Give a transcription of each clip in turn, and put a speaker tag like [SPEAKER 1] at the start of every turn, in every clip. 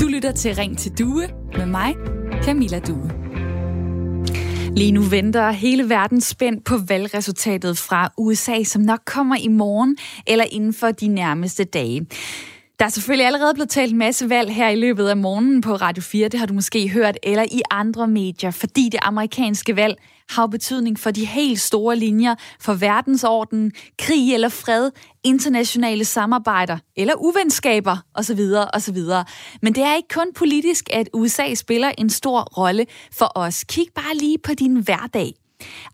[SPEAKER 1] Du lytter til Ring til Due med mig, Camilla Due. Lige nu venter hele verden spændt på valgresultatet fra USA, som nok kommer i morgen eller inden for de nærmeste dage. Der er selvfølgelig allerede blevet talt en masse valg her i løbet af morgenen på Radio 4, det har du måske hørt, eller i andre medier, fordi det amerikanske valg har betydning for de helt store linjer for verdensorden, krig eller fred, internationale samarbejder eller uvenskaber osv. osv. Men det er ikke kun politisk, at USA spiller en stor rolle for os. Kig bare lige på din hverdag.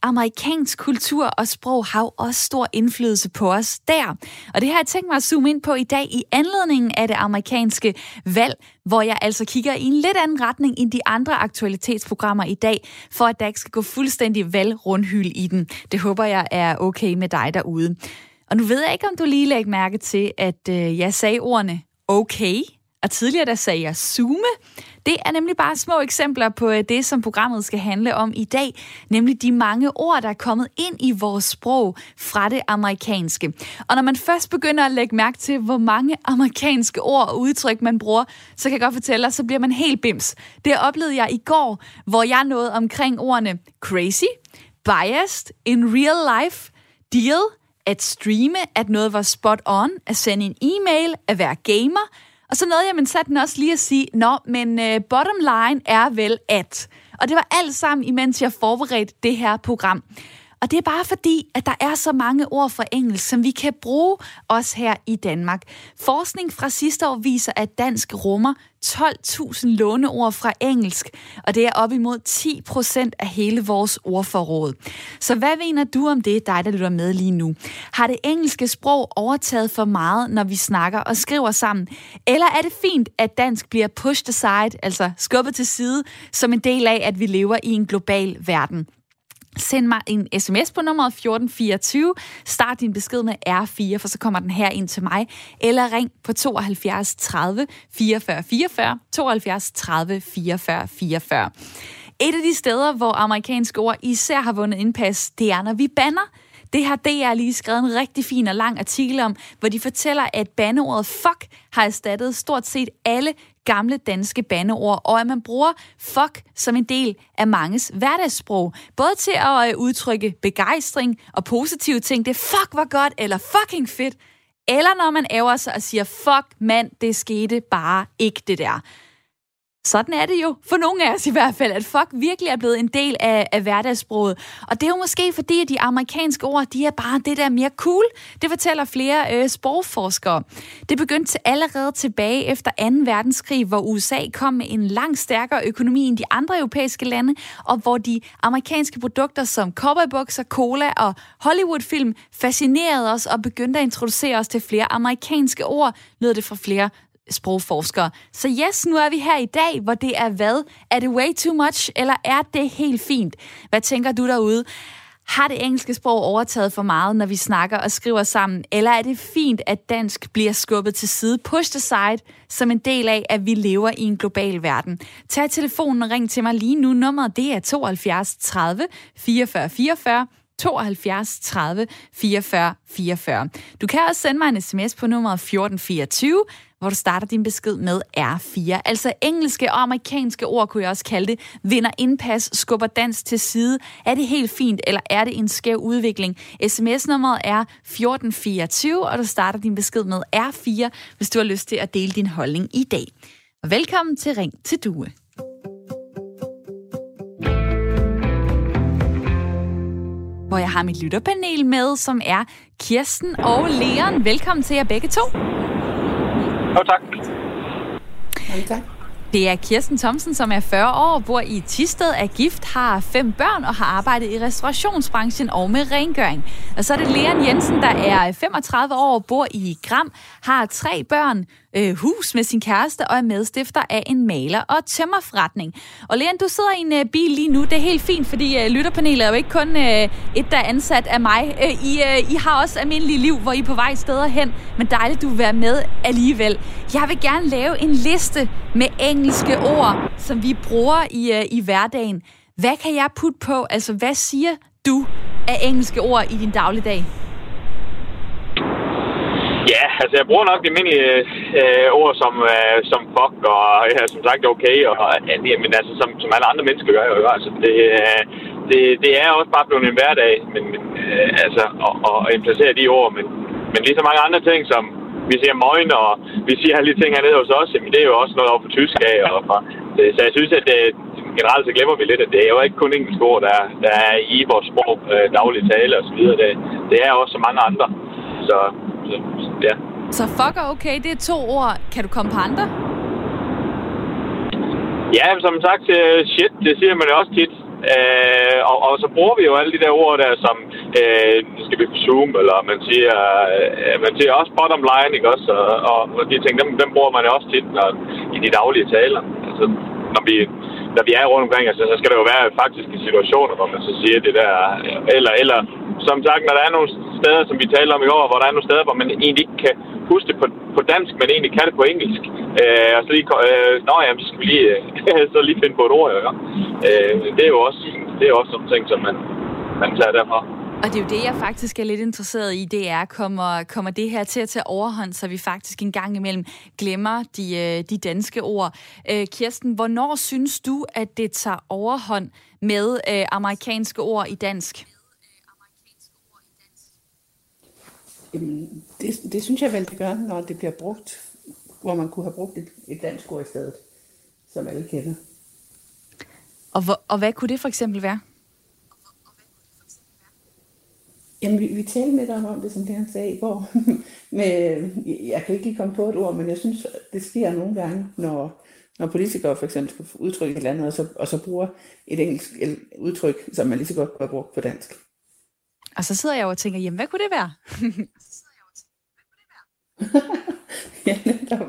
[SPEAKER 1] Amerikansk kultur og sprog har også stor indflydelse på os der. Og det har jeg tænkt mig at zoome ind på i dag i anledningen af det amerikanske valg, hvor jeg altså kigger i en lidt anden retning end de andre aktualitetsprogrammer i dag, for at der ikke skal gå fuldstændig valgrundhyld i den. Det håber jeg er okay med dig derude. Og nu ved jeg ikke, om du lige lægger mærke til, at øh, jeg sagde ordene okay, og tidligere der sagde jeg zoome. Det er nemlig bare små eksempler på øh, det, som programmet skal handle om i dag, nemlig de mange ord, der er kommet ind i vores sprog fra det amerikanske. Og når man først begynder at lægge mærke til, hvor mange amerikanske ord og udtryk man bruger, så kan jeg godt fortælle dig, så bliver man helt bims. Det oplevede jeg i går, hvor jeg nåede omkring ordene crazy, biased, in real life, deal, at streame, at noget var spot on, at sende en e-mail, at være gamer, og så nåede jeg men satte den også lige at sige, nå, men øh, bottom line er vel at. Og det var alt sammen, imens jeg forberedte det her program. Og det er bare fordi, at der er så mange ord fra engelsk, som vi kan bruge også her i Danmark. Forskning fra sidste år viser, at dansk rummer 12.000 låneord fra engelsk, og det er op imod 10 procent af hele vores ordforråd. Så hvad mener du om det, dig der lytter med lige nu? Har det engelske sprog overtaget for meget, når vi snakker og skriver sammen? Eller er det fint, at dansk bliver pushed aside, altså skubbet til side, som en del af, at vi lever i en global verden? Send mig en sms på nummeret 1424. Start din besked med R4, for så kommer den her ind til mig. Eller ring på 72 30 44 44. 72 30 44 44. Et af de steder, hvor amerikanske ord især har vundet indpas, det er, når vi banner. Det har DR lige skrevet en rigtig fin og lang artikel om, hvor de fortæller, at bandeordet fuck har erstattet stort set alle gamle danske bandeord, og at man bruger fuck som en del af manges hverdagssprog. Både til at øh, udtrykke begejstring og positive ting, det er fuck var godt, eller fucking fedt, eller når man æver sig og siger, fuck mand, det skete bare ikke det der. Sådan er det jo, for nogle af os i hvert fald, at fuck virkelig er blevet en del af, af hverdagssproget. Og det er jo måske fordi, at de amerikanske ord, de er bare det der mere cool. Det fortæller flere øh, sprogforskere. Det begyndte allerede tilbage efter 2. verdenskrig, hvor USA kom med en langt stærkere økonomi end de andre europæiske lande, og hvor de amerikanske produkter som cowboybukser, cola og Hollywoodfilm fascinerede os og begyndte at introducere os til flere amerikanske ord, lød det fra flere sprogforskere. Så yes, nu er vi her i dag, hvor det er hvad? Er det way too much, eller er det helt fint? Hvad tænker du derude? Har det engelske sprog overtaget for meget, når vi snakker og skriver sammen? Eller er det fint, at dansk bliver skubbet til side, pushed aside, som en del af, at vi lever i en global verden? Tag telefonen og ring til mig lige nu. Nummeret det er 72 30 44 44. 72 30 44 44. Du kan også sende mig en sms på nummeret 1424 hvor du starter din besked med R4. Altså engelske og amerikanske ord, kunne jeg også kalde det, vinder indpas, skubber dans til side. Er det helt fint, eller er det en skæv udvikling? SMS-nummeret er 1424, og du starter din besked med R4, hvis du har lyst til at dele din holdning i dag. Og velkommen til Ring til Due. Hvor jeg har mit lytterpanel med, som er Kirsten og Leon. Velkommen til jer begge to.
[SPEAKER 2] Jo, tak.
[SPEAKER 3] Tak.
[SPEAKER 1] Det er Kirsten Thomsen, som er 40 år, bor i Tisted, er gift, har fem børn og har arbejdet i restaurationsbranchen og med rengøring. Og så er det Leon Jensen, der er 35 år, bor i Gram, har tre børn, øh, hus med sin kæreste og er medstifter af en maler- og tømmerforretning. Og Leon, du sidder i en øh, bil lige nu. Det er helt fint, fordi øh, lytterpanelet er jo ikke kun øh, et, der er ansat af mig. Øh, I, øh, I har også almindelige liv, hvor I er på vej steder hen. Men dejligt, du vil være med alligevel. Jeg vil gerne lave en liste med engelske ord, som vi bruger i, øh, i hverdagen. Hvad kan jeg putte på? Altså, hvad siger du af engelske ord i din dagligdag?
[SPEAKER 2] Ja, altså jeg bruger nok de almindelige øh, ord som, øh, som fuck og ja, som sagt okay, og, ja, men altså som, som alle andre mennesker gør jo. Altså, det, øh, det, det er også bare blevet en hverdag, men, men øh, altså, at, at implicere de ord, men, men lige så mange andre ting, som vi siger møgen, og vi siger alle de ting hernede hos os, jamen det er jo også noget over for tysk af, og fra, så jeg synes, at det, generelt så glemmer vi lidt, at det er jo ikke kun engelsk ord, der, der er i vores sprog, øh, daglig tale og så videre. Det, det er også så mange andre. Så, så ja.
[SPEAKER 1] Så fuck og okay, det er to ord. Kan du komme på andre?
[SPEAKER 2] Ja, som sagt, øh, shit, det siger man jo også tit. Øh, og, og så bruger vi jo alle de der ord der, som øh, skal vi på Zoom, eller man siger, øh, man siger også bottom line, ikke også? Og, og, og de ting, dem, dem bruger man jo også tit når, i de daglige taler. Altså, når vi, når vi er rundt omkring, altså, så skal der jo være faktiske situationer, hvor man så siger det der, eller, eller som sagt, når der er nogle steder, som vi talte om i går, hvor der er nogle steder, hvor man egentlig ikke kan huske det på, på dansk, men egentlig kan det på engelsk. Øh, og så lige, øh, nå jamen, så skal vi lige, øh, så lige finde på et ord, ja. øh, det er jo også, det er også sådan ting, som man, man tager derfra.
[SPEAKER 1] Og det er jo det, jeg faktisk er lidt interesseret i, det er, kommer, kommer det her til at tage overhånd, så vi faktisk en gang imellem glemmer de, øh, de danske ord. Øh, Kirsten, hvornår synes du, at det tager overhånd med øh, amerikanske ord i dansk?
[SPEAKER 3] Jamen, det, det synes jeg vel, det gør, når det bliver brugt, hvor man kunne have brugt et, et dansk ord i stedet, som alle kender.
[SPEAKER 1] Og, hvor, og hvad kunne det for eksempel være?
[SPEAKER 3] Jamen, vi, vi talte med dig om det, som det han sagde i går. men jeg kan ikke lige komme på et ord, men jeg synes, det sker nogle gange, når, når politikere for eksempel skal udtrykke et eller andet, og så, og så bruger et engelsk udtryk, som man lige så godt kunne have brugt på dansk.
[SPEAKER 1] Og så sidder jeg og tænker, jamen hvad kunne det være?
[SPEAKER 3] ja, netop.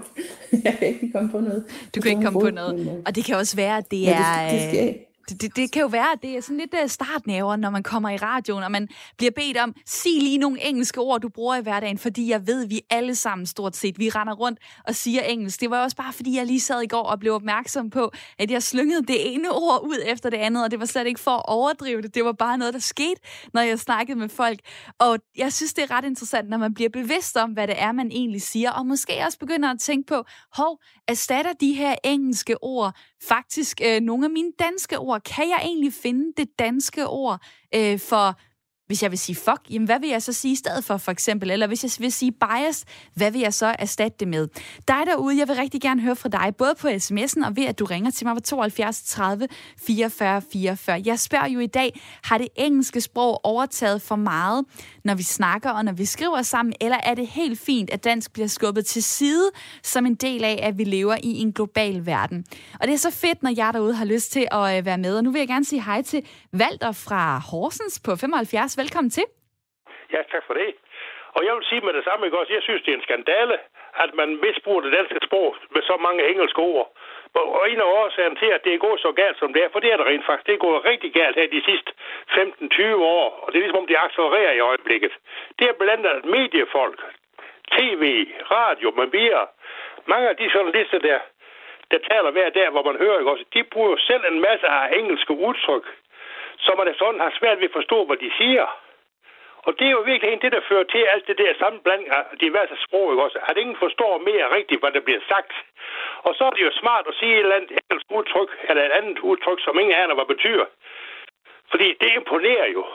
[SPEAKER 3] Jeg kan ikke komme på noget.
[SPEAKER 1] Du kan ikke komme på noget. Og det kan også være, at det er... Ja, det, det skal det, det, det kan jo være, at det er sådan lidt øh, startnæver, når man kommer i radioen, og man bliver bedt om, sig lige nogle engelske ord, du bruger i hverdagen, fordi jeg ved, vi alle sammen stort set, vi render rundt og siger engelsk. Det var også bare, fordi jeg lige sad i går og blev opmærksom på, at jeg slyngede det ene ord ud efter det andet, og det var slet ikke for at overdrive det. Det var bare noget, der skete, når jeg snakkede med folk. Og jeg synes, det er ret interessant, når man bliver bevidst om, hvad det er, man egentlig siger, og måske også begynder at tænke på, hov, erstatter de her engelske ord faktisk øh, nogle af mine danske ord? Kan jeg egentlig finde det danske ord øh, for hvis jeg vil sige fuck, jamen hvad vil jeg så sige i stedet for, for eksempel? Eller hvis jeg vil sige bias, hvad vil jeg så erstatte det med? Dig derude, jeg vil rigtig gerne høre fra dig, både på sms'en og ved, at du ringer til mig på 72 30 44 44. Jeg spørger jo i dag, har det engelske sprog overtaget for meget, når vi snakker og når vi skriver sammen, eller er det helt fint, at dansk bliver skubbet til side som en del af, at vi lever i en global verden? Og det er så fedt, når jeg derude har lyst til at øh, være med. Og nu vil jeg gerne sige hej til Valter fra Horsens på 75 Lars, velkommen til.
[SPEAKER 4] Ja, tak for det. Og jeg vil sige med det samme, ikke også? Jeg synes, det er en skandale, at man misbruger det danske sprog med så mange engelske ord. Og en af årsagen til, at det er gået så galt, som det er, for det er det rent faktisk, det er gået rigtig galt her de sidste 15-20 år, og det er ligesom om, det accelererer i øjeblikket. Det er blandt andet mediefolk, tv, radio, man mere. Mange af de journalister der, der taler hver dag, hvor man hører, ikke også, de bruger selv en masse af engelske udtryk, så man sådan har svært ved at forstå, hvad de siger. Og det er jo virkelig det, der fører til alt det der sammenblanding af diverse sprog, ikke også? At ingen forstår mere rigtigt, hvad der bliver sagt. Og så er det jo smart at sige et eller andet engelsk udtryk, eller et andet udtryk, som ingen aner, hvad betyder. Fordi det imponerer jo.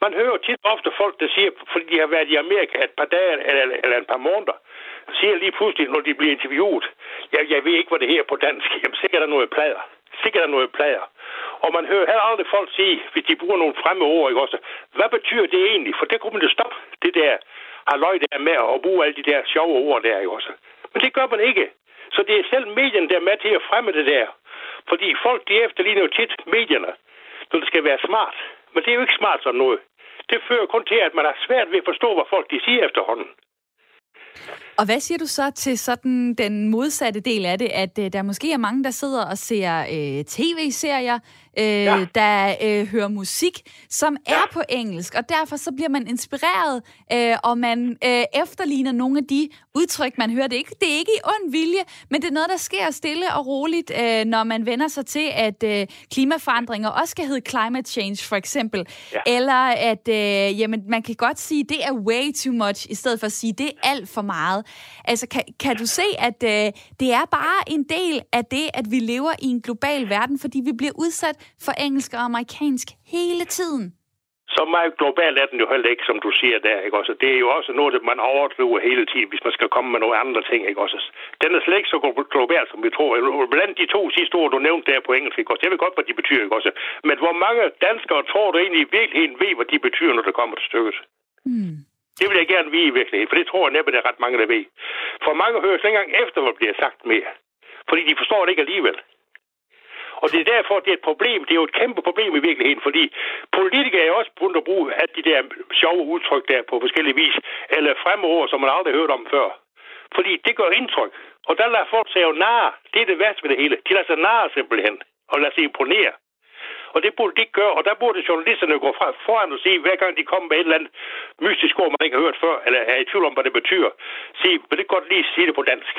[SPEAKER 4] Man hører tit ofte folk, der siger, fordi de har været i Amerika et par dage eller, eller et par måneder, siger lige pludselig, når de bliver interviewet, jeg, jeg ved ikke, hvad det her på dansk. Jamen, sikkert er noget plader. Sikkert er noget plader. Og man hører heller aldrig folk sige, hvis de bruger nogle fremme ord, ikke også? Hvad betyder det egentlig? For det kunne man jo stoppe det der halløj der med at bruge alle de der sjove ord der, ikke også? Men det gør man ikke. Så det er selv medierne, der er med til at fremme det der. Fordi folk, de efterligner jo tit medierne, når det skal være smart. Men det er jo ikke smart sådan noget. Det fører kun til, at man har svært ved at forstå, hvad folk de siger efterhånden.
[SPEAKER 1] Og hvad siger du så til sådan den modsatte del af det, at øh, der måske er mange, der sidder og ser øh, tv-serier øh, ja. der øh, hører musik, som ja. er på engelsk, og derfor så bliver man inspireret, øh, og man øh, efterligner nogle af de udtryk, man hører. Det er, ikke, det er ikke i ond vilje, men det er noget, der sker stille og roligt, øh, når man vender sig til, at øh, klimaforandringer også skal hedde climate change, for eksempel. Ja. Eller at øh, jamen, man kan godt sige, det er way too much, i stedet for at sige, det er alt for meget. Altså, kan, kan du se, at øh, det er bare en del af det, at vi lever i en global verden, fordi vi bliver udsat for engelsk og amerikansk hele tiden?
[SPEAKER 4] Så meget globalt er den jo heller ikke, som du siger der, ikke også? Det er jo også noget, man overdriver hele tiden, hvis man skal komme med nogle andre ting, ikke også? Den er slet ikke så global, som vi tror. Blandt de to sidste ord, du nævnte der på engelsk, ikke også? Jeg ved godt, hvad de betyder, ikke også? Men hvor mange danskere tror du egentlig i virkeligheden ved, hvad de betyder, når det kommer til stykket? Mm. Det vil jeg gerne vide i virkeligheden, for det tror jeg næppe, der er ret mange, der ved. For mange hører ikke engang efter, hvad bliver sagt mere. Fordi de forstår det ikke alligevel. Og det er derfor, det er et problem. Det er jo et kæmpe problem i virkeligheden, fordi politikere er også begyndt at bruge at de der sjove udtryk der på forskellige vis, eller fremover, som man aldrig har hørt om før. Fordi det gør indtryk. Og der lader folk sig jo nar. Det er det værste ved det hele. De lader sig narre simpelthen. Og lader sig imponere. Og det burde de ikke gøre, og der burde journalisterne gå fra, foran og sige, hver gang de kommer med et eller andet mystisk ord, man ikke har hørt før, eller er i tvivl om, hvad det betyder, sige, vil det godt lige sige det på dansk?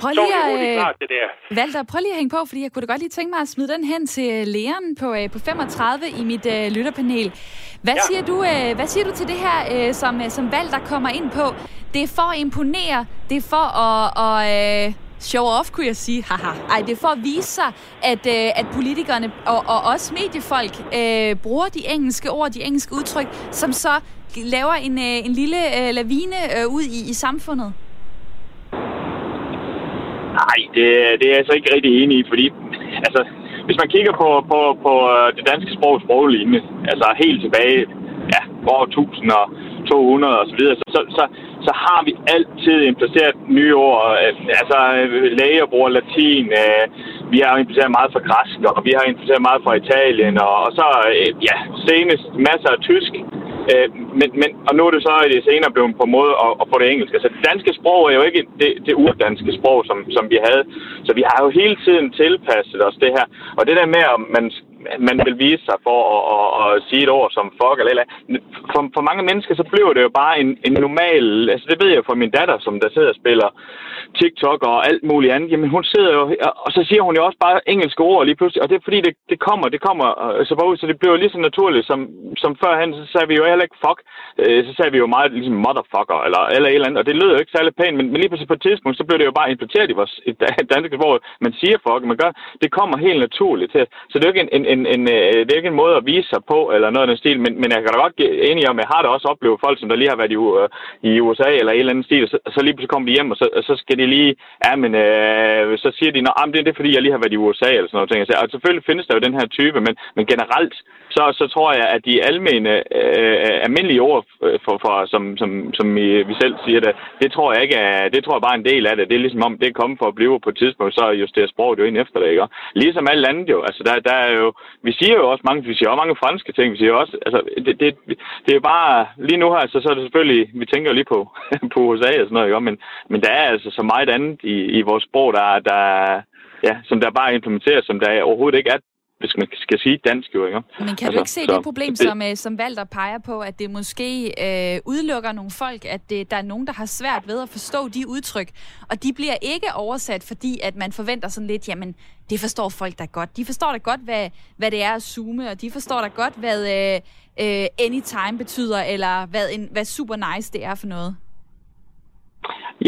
[SPEAKER 1] Prøv lige, at, klart, det der. Walter, prøv lige at hænge på, fordi jeg kunne da godt lige tænke mig at smide den hen til øh, lægeren på, øh, på 35 i mit uh, lytterpanel. Hvad, ja. siger du, uh, hvad siger du til det her, uh, som, uh, som Walter kommer ind på? Det er for at imponere, det er for at, at uh, show off, kunne jeg sige. Haha. Ej, det er for at vise sig, at, uh, at politikerne og, og også mediefolk uh, bruger de engelske ord, de engelske udtryk, som så laver en, uh, en lille uh, lavine uh, ud i, i samfundet.
[SPEAKER 2] Nej, det, det er jeg så ikke rigtig enig i, fordi altså, hvis man kigger på, på, på øh, det danske sprog sproglinje, altså helt tilbage ja, år 1000 og så videre, så, så, så, så har vi altid impliceret nye ord. Øh, altså, øh, læger bruger latin, øh, vi har impliceret meget fra græsk, og vi har impliceret meget fra Italien, og, og så, ja, senest masser af tysk. Øh, men, men, og nu er det så i det senere blevet på en måde at, at få det engelske. Altså det danske sprog er jo ikke det, det urdanske sprog, som, som vi havde. Så vi har jo hele tiden tilpasset os det her. Og det der med, at man man vil vise sig for at, at, at sige et ord som fuck eller eller for, for mange mennesker, så bliver det jo bare en, en normal... Altså det ved jeg fra min datter, som der sidder og spiller TikTok og alt muligt andet. Jamen hun sidder jo... Og så siger hun jo også bare engelske ord lige pludselig. Og det er fordi, det, det kommer, det kommer øh, så bare ud, så det bliver jo lige så naturligt som, som førhen. Så sagde vi jo heller ikke fuck. Øh, så sagde vi jo meget ligesom motherfucker eller, eller et eller andet. Og det lød jo ikke særlig pænt, men, men lige pludselig på et tidspunkt, så blev det jo bare implementeret i vores danske sprog. Man siger fuck, man gør. Det kommer helt naturligt til. Så det er jo ikke en, en, en, en, øh, det er ikke en måde at vise sig på, eller noget af den stil, men, men jeg kan da godt enig om, at jeg har da også oplevet folk, som der lige har været i, uh, i USA eller en eller anden stil, og så, så lige pludselig kommer de hjem, og så, og så skal de lige, ja, men øh, så siger de, at ah, det, det er fordi, jeg lige har været i USA, eller sådan noget. Ting. Og selvfølgelig findes der jo den her type, men, men generelt, så, så tror jeg, at de almene, øh, almindelige ord, øh, for, for, som, som, som vi selv siger det, det tror jeg ikke er, det tror jeg bare er en del af det. Det er ligesom om, det er kommet for at blive på et tidspunkt, så justerer sproget jo ind efter det, ikke? Ligesom alt andet jo. Altså, der, der er jo, vi siger jo også mange, vi siger også mange franske ting, vi siger også, altså, det, det, det er bare, lige nu her, så, så er det selvfølgelig, vi tænker lige på, på USA og sådan noget, ikke? Men, men der er altså så meget andet i, i vores sprog, der, der, ja, som der bare implementeres, som der overhovedet ikke er hvis man skal sige dansk jo, ikke?
[SPEAKER 1] Men kan altså, du ikke se så, det problem, det, som, øh, som Valter peger på, at det måske øh, udelukker nogle folk, at det, der er nogen, der har svært ved at forstå de udtryk, og de bliver ikke oversat, fordi at man forventer sådan lidt, jamen, det forstår folk da godt. De forstår da godt, hvad, hvad det er at zoome, og de forstår da godt, hvad øh, øh, anytime betyder, eller hvad, en, hvad super nice det er for noget.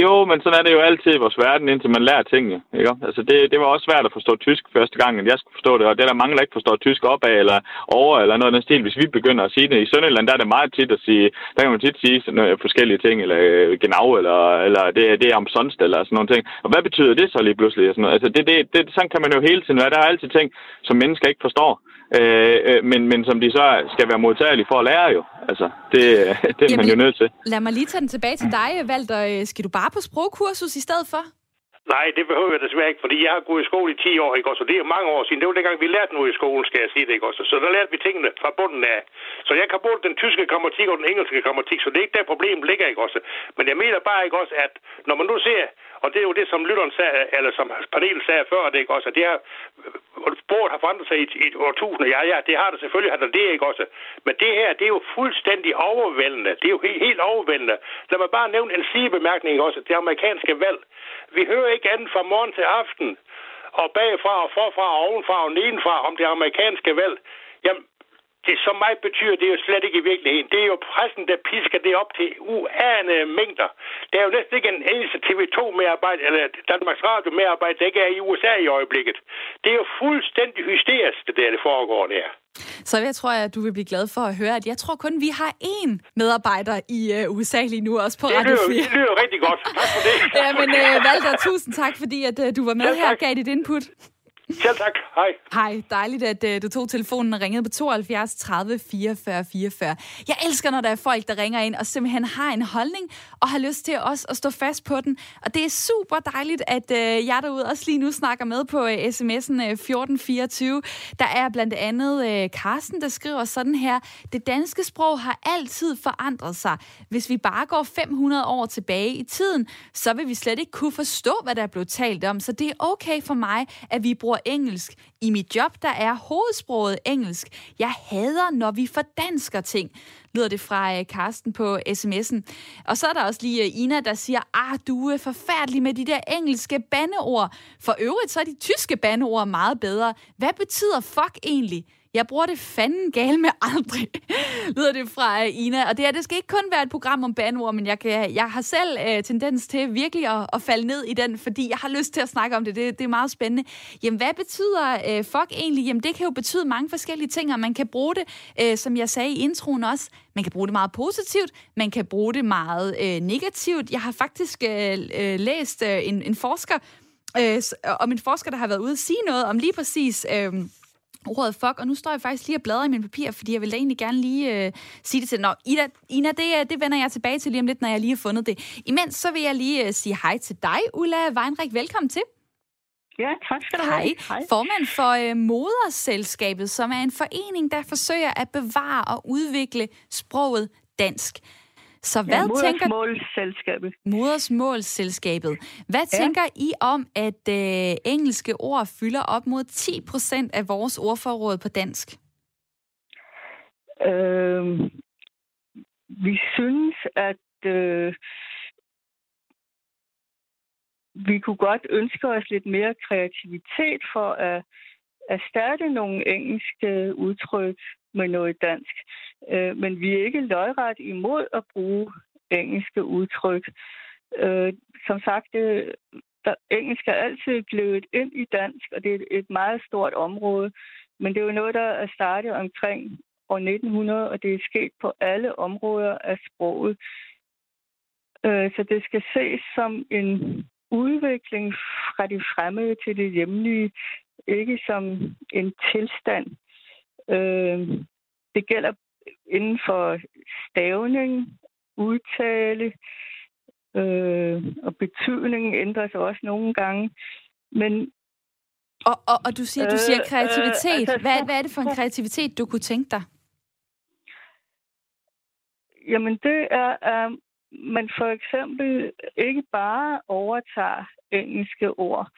[SPEAKER 2] Jo, men sådan er det jo altid i vores verden, indtil man lærer tingene. Ikke? Altså det, det var også svært at forstå tysk første gang, at jeg skulle forstå det, og det er der mange, der ikke forstår tysk opad eller over, eller noget af den stil. Hvis vi begynder at sige det i Sønderjylland, der er det meget tit at sige, der kan man tit sige sådan noget, forskellige ting, eller øh, genau, eller, eller det, det er om sonst, eller sådan nogle ting. Og hvad betyder det så lige pludselig? Sådan noget? Altså det, det, det, sådan kan man jo hele tiden være. Der er altid ting, som mennesker ikke forstår. Øh, øh, men, men som de så skal være modtagelige for at lære jo. Altså, det, det er Jamen, man jo nødt til.
[SPEAKER 1] Lad mig lige tage den tilbage til dig, Valter. Skal du bare på sprogkursus i stedet for?
[SPEAKER 4] Nej, det behøver jeg desværre ikke, fordi jeg har gået i skole i 10 år, ikke også? Og det er mange år siden. Det var dengang, vi lærte noget i skolen, skal jeg sige det, ikke også? Så der lærte vi tingene fra bunden af. Så jeg kan både den tyske grammatik og den engelske grammatik, så det er ikke der problemet ligger, ikke også? Men jeg mener bare ikke også, at når man nu ser, og det er jo det, som lytteren sagde, eller som panelet sagde før, det ikke også, at det her, øh, sproget har forandret sig i, i årtusinder. Ja, ja, det har det selvfølgelig, har det, det ikke også. Men det her, det er jo fuldstændig overvældende. Det er jo helt, helt overvældende. Lad mig bare nævne en sidebemærkning også. Det amerikanske valg. Vi hører ikke andet fra morgen til aften, og bagfra og forfra og ovenfra og nedenfra om det amerikanske valg. Jamen, det som mig betyder, det er jo slet ikke i virkeligheden. Det er jo pressen, der pisker det op til uanede mængder. Der er jo næsten ikke en eneste TV2-medarbejder, eller Danmarks Radio-medarbejder, der ikke er i USA i øjeblikket. Det er jo fuldstændig hysterisk, det der, det foregår der.
[SPEAKER 1] Så jeg tror, at du vil blive glad for at høre, at jeg tror kun, vi har én medarbejder i uh, USA lige nu, også på
[SPEAKER 4] det
[SPEAKER 1] Radio 4.
[SPEAKER 4] Det lyder rigtig godt. Tak for det.
[SPEAKER 1] ja, men uh, Valter, tusind tak, fordi at, uh, du var med ja, her og gav dit input.
[SPEAKER 4] Selv tak. Hej.
[SPEAKER 1] Hej. Dejligt, at uh, du tog telefonen og ringede på 72 30 44 44. Jeg elsker, når der er folk, der ringer ind og simpelthen har en holdning og har lyst til os at stå fast på den. Og det er super dejligt, at øh, jeg derude også lige nu snakker med på øh, sms'en 1424. Der er blandt andet Carsten, der skriver sådan her. Det danske sprog har altid forandret sig. Hvis vi bare går 500 år tilbage i tiden, så vil vi slet ikke kunne forstå, hvad der er blevet talt om. Så det er okay for mig, at vi bruger engelsk. I mit job, der er hovedsproget engelsk. Jeg hader, når vi fordansker ting, lyder det fra øh, Karsten på sms'en. Og så er der også lige øh, Ina, der siger, ah, du er forfærdelig med de der engelske bandeord. For øvrigt, så er de tyske bandeord meget bedre. Hvad betyder fuck egentlig? Jeg bruger det fanden gale med aldrig, lyder det fra Ina. Og det, her, det skal ikke kun være et program om bandord, men jeg, kan, jeg har selv øh, tendens til virkelig at, at falde ned i den, fordi jeg har lyst til at snakke om det. Det, det er meget spændende. Jamen, hvad betyder øh, fuck egentlig? Jamen, det kan jo betyde mange forskellige ting, og man kan bruge det, øh, som jeg sagde i introen også, man kan bruge det meget positivt, man kan bruge det meget øh, negativt. Jeg har faktisk øh, øh læst øh, en, en forsker, øh, om en forsker, der har været ude at sige noget om lige præcis... Øh, ordet fuck, og nu står jeg faktisk lige og bladrer i mine papirer, fordi jeg vil egentlig gerne lige øh, sige det til Nå, Ida, Ina, det, det vender jeg tilbage til lige om lidt, når jeg lige har fundet det. Imens så vil jeg lige øh, sige hej til dig, Ulla Weinrich. Velkommen til.
[SPEAKER 5] Ja, tak skal du
[SPEAKER 1] have. Hej. Hej. Formand for øh, Moderselskabet, som er en forening, der forsøger at bevare og udvikle sproget dansk. Så hvad ja,
[SPEAKER 5] modersmålsselskabet.
[SPEAKER 1] Modersmålsselskabet. Hvad ja. tænker I om, at øh, engelske ord fylder op mod 10 procent af vores ordforråd på dansk?
[SPEAKER 5] Øh, vi synes, at øh, vi kunne godt ønske os lidt mere kreativitet for at erstatte nogle engelske udtryk med noget dansk. Øh, men vi er ikke løjret imod at bruge engelske udtryk. Øh, som sagt, det, der, engelsk er altid blevet ind i dansk, og det er et meget stort område. Men det er jo noget, der er startet omkring år 1900, og det er sket på alle områder af sproget. Øh, så det skal ses som en udvikling fra det fremmede til det hjemlige, ikke som en tilstand. Øh, det gælder inden for stavning, udtale, øh, og betydningen ændrer sig også nogle gange. Men
[SPEAKER 1] og, og, og du siger, du siger øh, kreativitet. Øh, altså, hvad, hvad er det for en kreativitet, du kunne tænke dig?
[SPEAKER 5] Jamen, det er, at man for eksempel ikke bare overtager engelske ord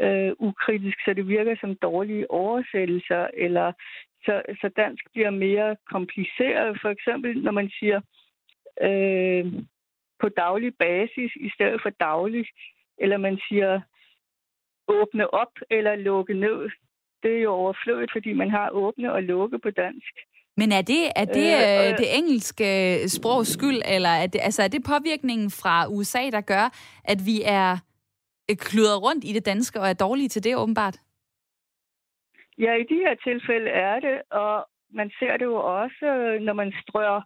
[SPEAKER 5] øh, ukritisk, så det virker som dårlige oversættelser, eller så, så dansk bliver mere kompliceret. For eksempel, når man siger øh, på daglig basis i stedet for daglig, eller man siger åbne op eller lukke ned. Det er jo overflødigt, fordi man har åbne og lukke på dansk.
[SPEAKER 1] Men er det, er det øh, øh, det engelske sprogs skyld, eller er det, altså er det påvirkningen fra USA, der gør, at vi er kludret rundt i det danske og er dårlige til det, åbenbart?
[SPEAKER 5] Ja, i de her tilfælde er det, og man ser det jo også, når man strør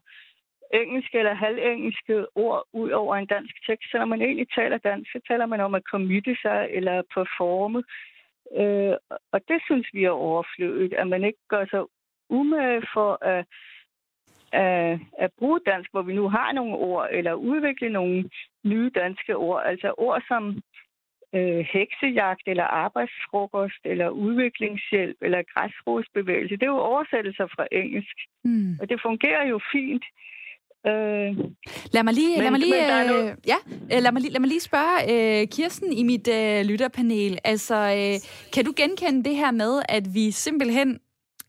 [SPEAKER 5] engelske eller halvengelske ord ud over en dansk tekst. Så når man egentlig taler dansk, så taler man om at committe sig eller performe. Øh, og det synes vi er overflødigt, at man ikke gør sig umage for at, at, at bruge dansk, hvor vi nu har nogle ord, eller udvikle nogle nye danske ord. Altså ord, som øh, heksejagt, eller arbejdsfrokost, eller udviklingshjælp, eller græsrodsbevægelse. Det er jo oversættelser fra engelsk. Mm. Og det fungerer jo fint.
[SPEAKER 1] Øh, lad mig lige, men, lad mig lige, øh, ja, øh, lad mig lad mig lige spørge øh, Kirsten i mit øh, lytterpanel. Altså, øh, kan du genkende det her med, at vi simpelthen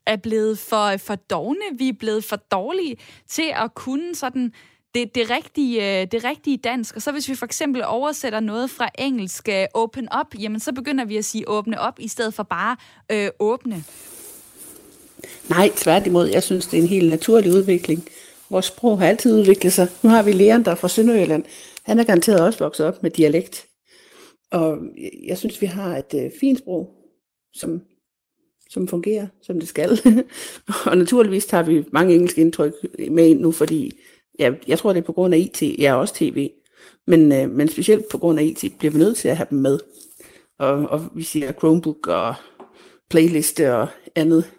[SPEAKER 1] er blevet for, for dogne, vi er blevet for dårlige til at kunne sådan det, det, rigtige, øh, det rigtige dansk. Og så hvis vi for eksempel oversætter noget fra engelsk øh, open up, jamen så begynder vi at sige åbne op, i stedet for bare øh, åbne.
[SPEAKER 3] Nej, tværtimod. Jeg synes, det er en helt naturlig udvikling. Vores sprog har altid udviklet sig. Nu har vi læreren, der er fra Sønderjylland. Han er garanteret også vokset op med dialekt. Og jeg synes, vi har et øh, fint sprog, som, som fungerer, som det skal. og naturligvis tager vi mange engelske indtryk med ind nu, fordi ja, jeg tror, det er på grund af IT. Jeg er også tv. Men, øh, men specielt på grund af IT bliver vi nødt til at have dem med. Og, og vi siger Chromebook og playliste og andet.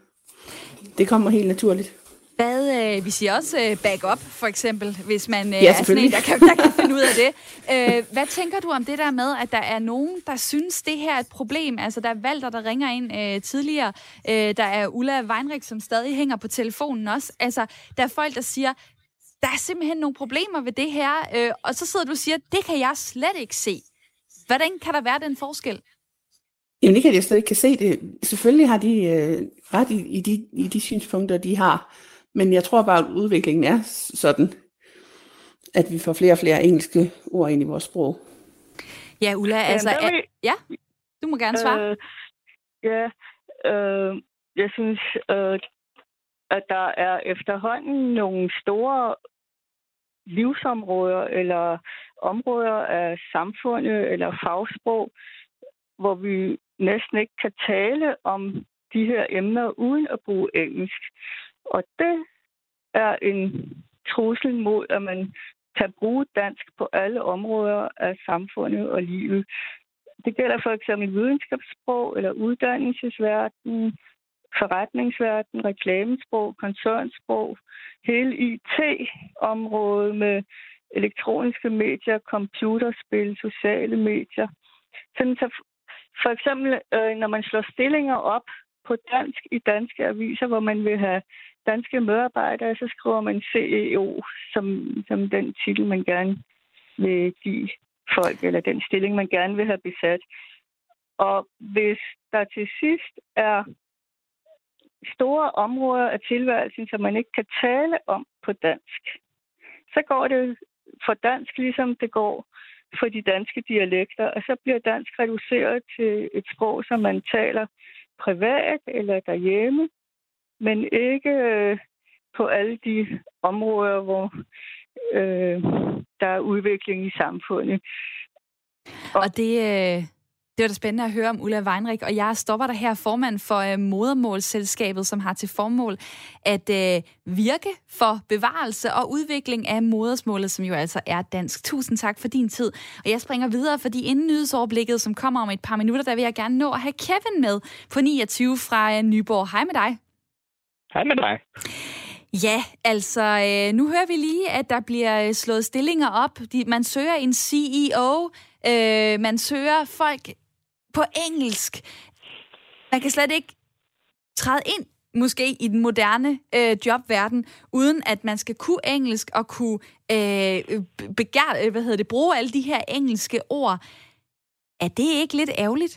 [SPEAKER 3] Det kommer helt naturligt.
[SPEAKER 1] Hvad, øh, vi siger også øh, backup, for eksempel, hvis man øh, ja, er sådan en, der kan, der kan finde ud af det. Øh, hvad tænker du om det der med, at der er nogen, der synes, det her er et problem? Altså, der er Valter, der ringer ind øh, tidligere. Øh, der er Ulla Weinrich, som stadig hænger på telefonen også. Altså, der er folk, der siger, der er simpelthen nogle problemer ved det her. Øh, og så sidder du og siger, det kan jeg slet ikke se. Hvordan kan der være den forskel?
[SPEAKER 3] Jamen det kan jeg slet ikke kan se det. Selvfølgelig har de øh, ret i, i, de, i de synspunkter, de har. Men jeg tror bare, at udviklingen er sådan, at vi får flere og flere engelske ord ind i vores sprog.
[SPEAKER 1] Ja, Ulla, altså... Ja, vi... ja, du må gerne svare.
[SPEAKER 5] Øh, ja, øh, jeg synes, øh, at der er efterhånden nogle store livsområder eller områder af samfundet eller fagsprog, hvor vi næsten ikke kan tale om de her emner uden at bruge engelsk. Og det er en trussel mod, at man kan bruge dansk på alle områder af samfundet og livet. Det gælder for eksempel videnskabssprog eller uddannelsesverden, forretningsverden, reklamesprog, koncernsprog, hele IT-området med elektroniske medier, computerspil, sociale medier. Sådan så for eksempel, øh, når man slår stillinger op på dansk i danske aviser, hvor man vil have danske medarbejdere, så skriver man CEO som, som den titel, man gerne vil give folk, eller den stilling, man gerne vil have besat. Og hvis der til sidst er store områder af tilværelsen, som man ikke kan tale om på dansk, så går det for dansk, ligesom det går for de danske dialekter, og så bliver dansk reduceret til et sprog, som man taler privat eller derhjemme, men ikke øh, på alle de områder, hvor øh, der er udvikling i samfundet.
[SPEAKER 1] Og, og det, øh, det var da spændende at høre om Ulla Weinrich, og jeg stopper der her formand for øh, Modermålsselskabet, som har til formål at øh, virke for bevarelse og udvikling af modersmålet, som jo altså er dansk. Tusind tak for din tid. Og jeg springer videre, fordi inden nyhedsoverblikket, som kommer om et par minutter, der vil jeg gerne nå at have Kevin med på 29 fra øh, Nyborg. Hej med dig.
[SPEAKER 6] Hej med dig.
[SPEAKER 1] Ja, altså, øh, nu hører vi lige, at der bliver øh, slået stillinger op. De, man søger en CEO, øh, man søger folk på engelsk. Man kan slet ikke træde ind måske i den moderne øh, jobverden, uden at man skal kunne engelsk og kunne øh, begære, øh, hvad hedder det, bruge alle de her engelske ord. Er det ikke lidt ærgerligt?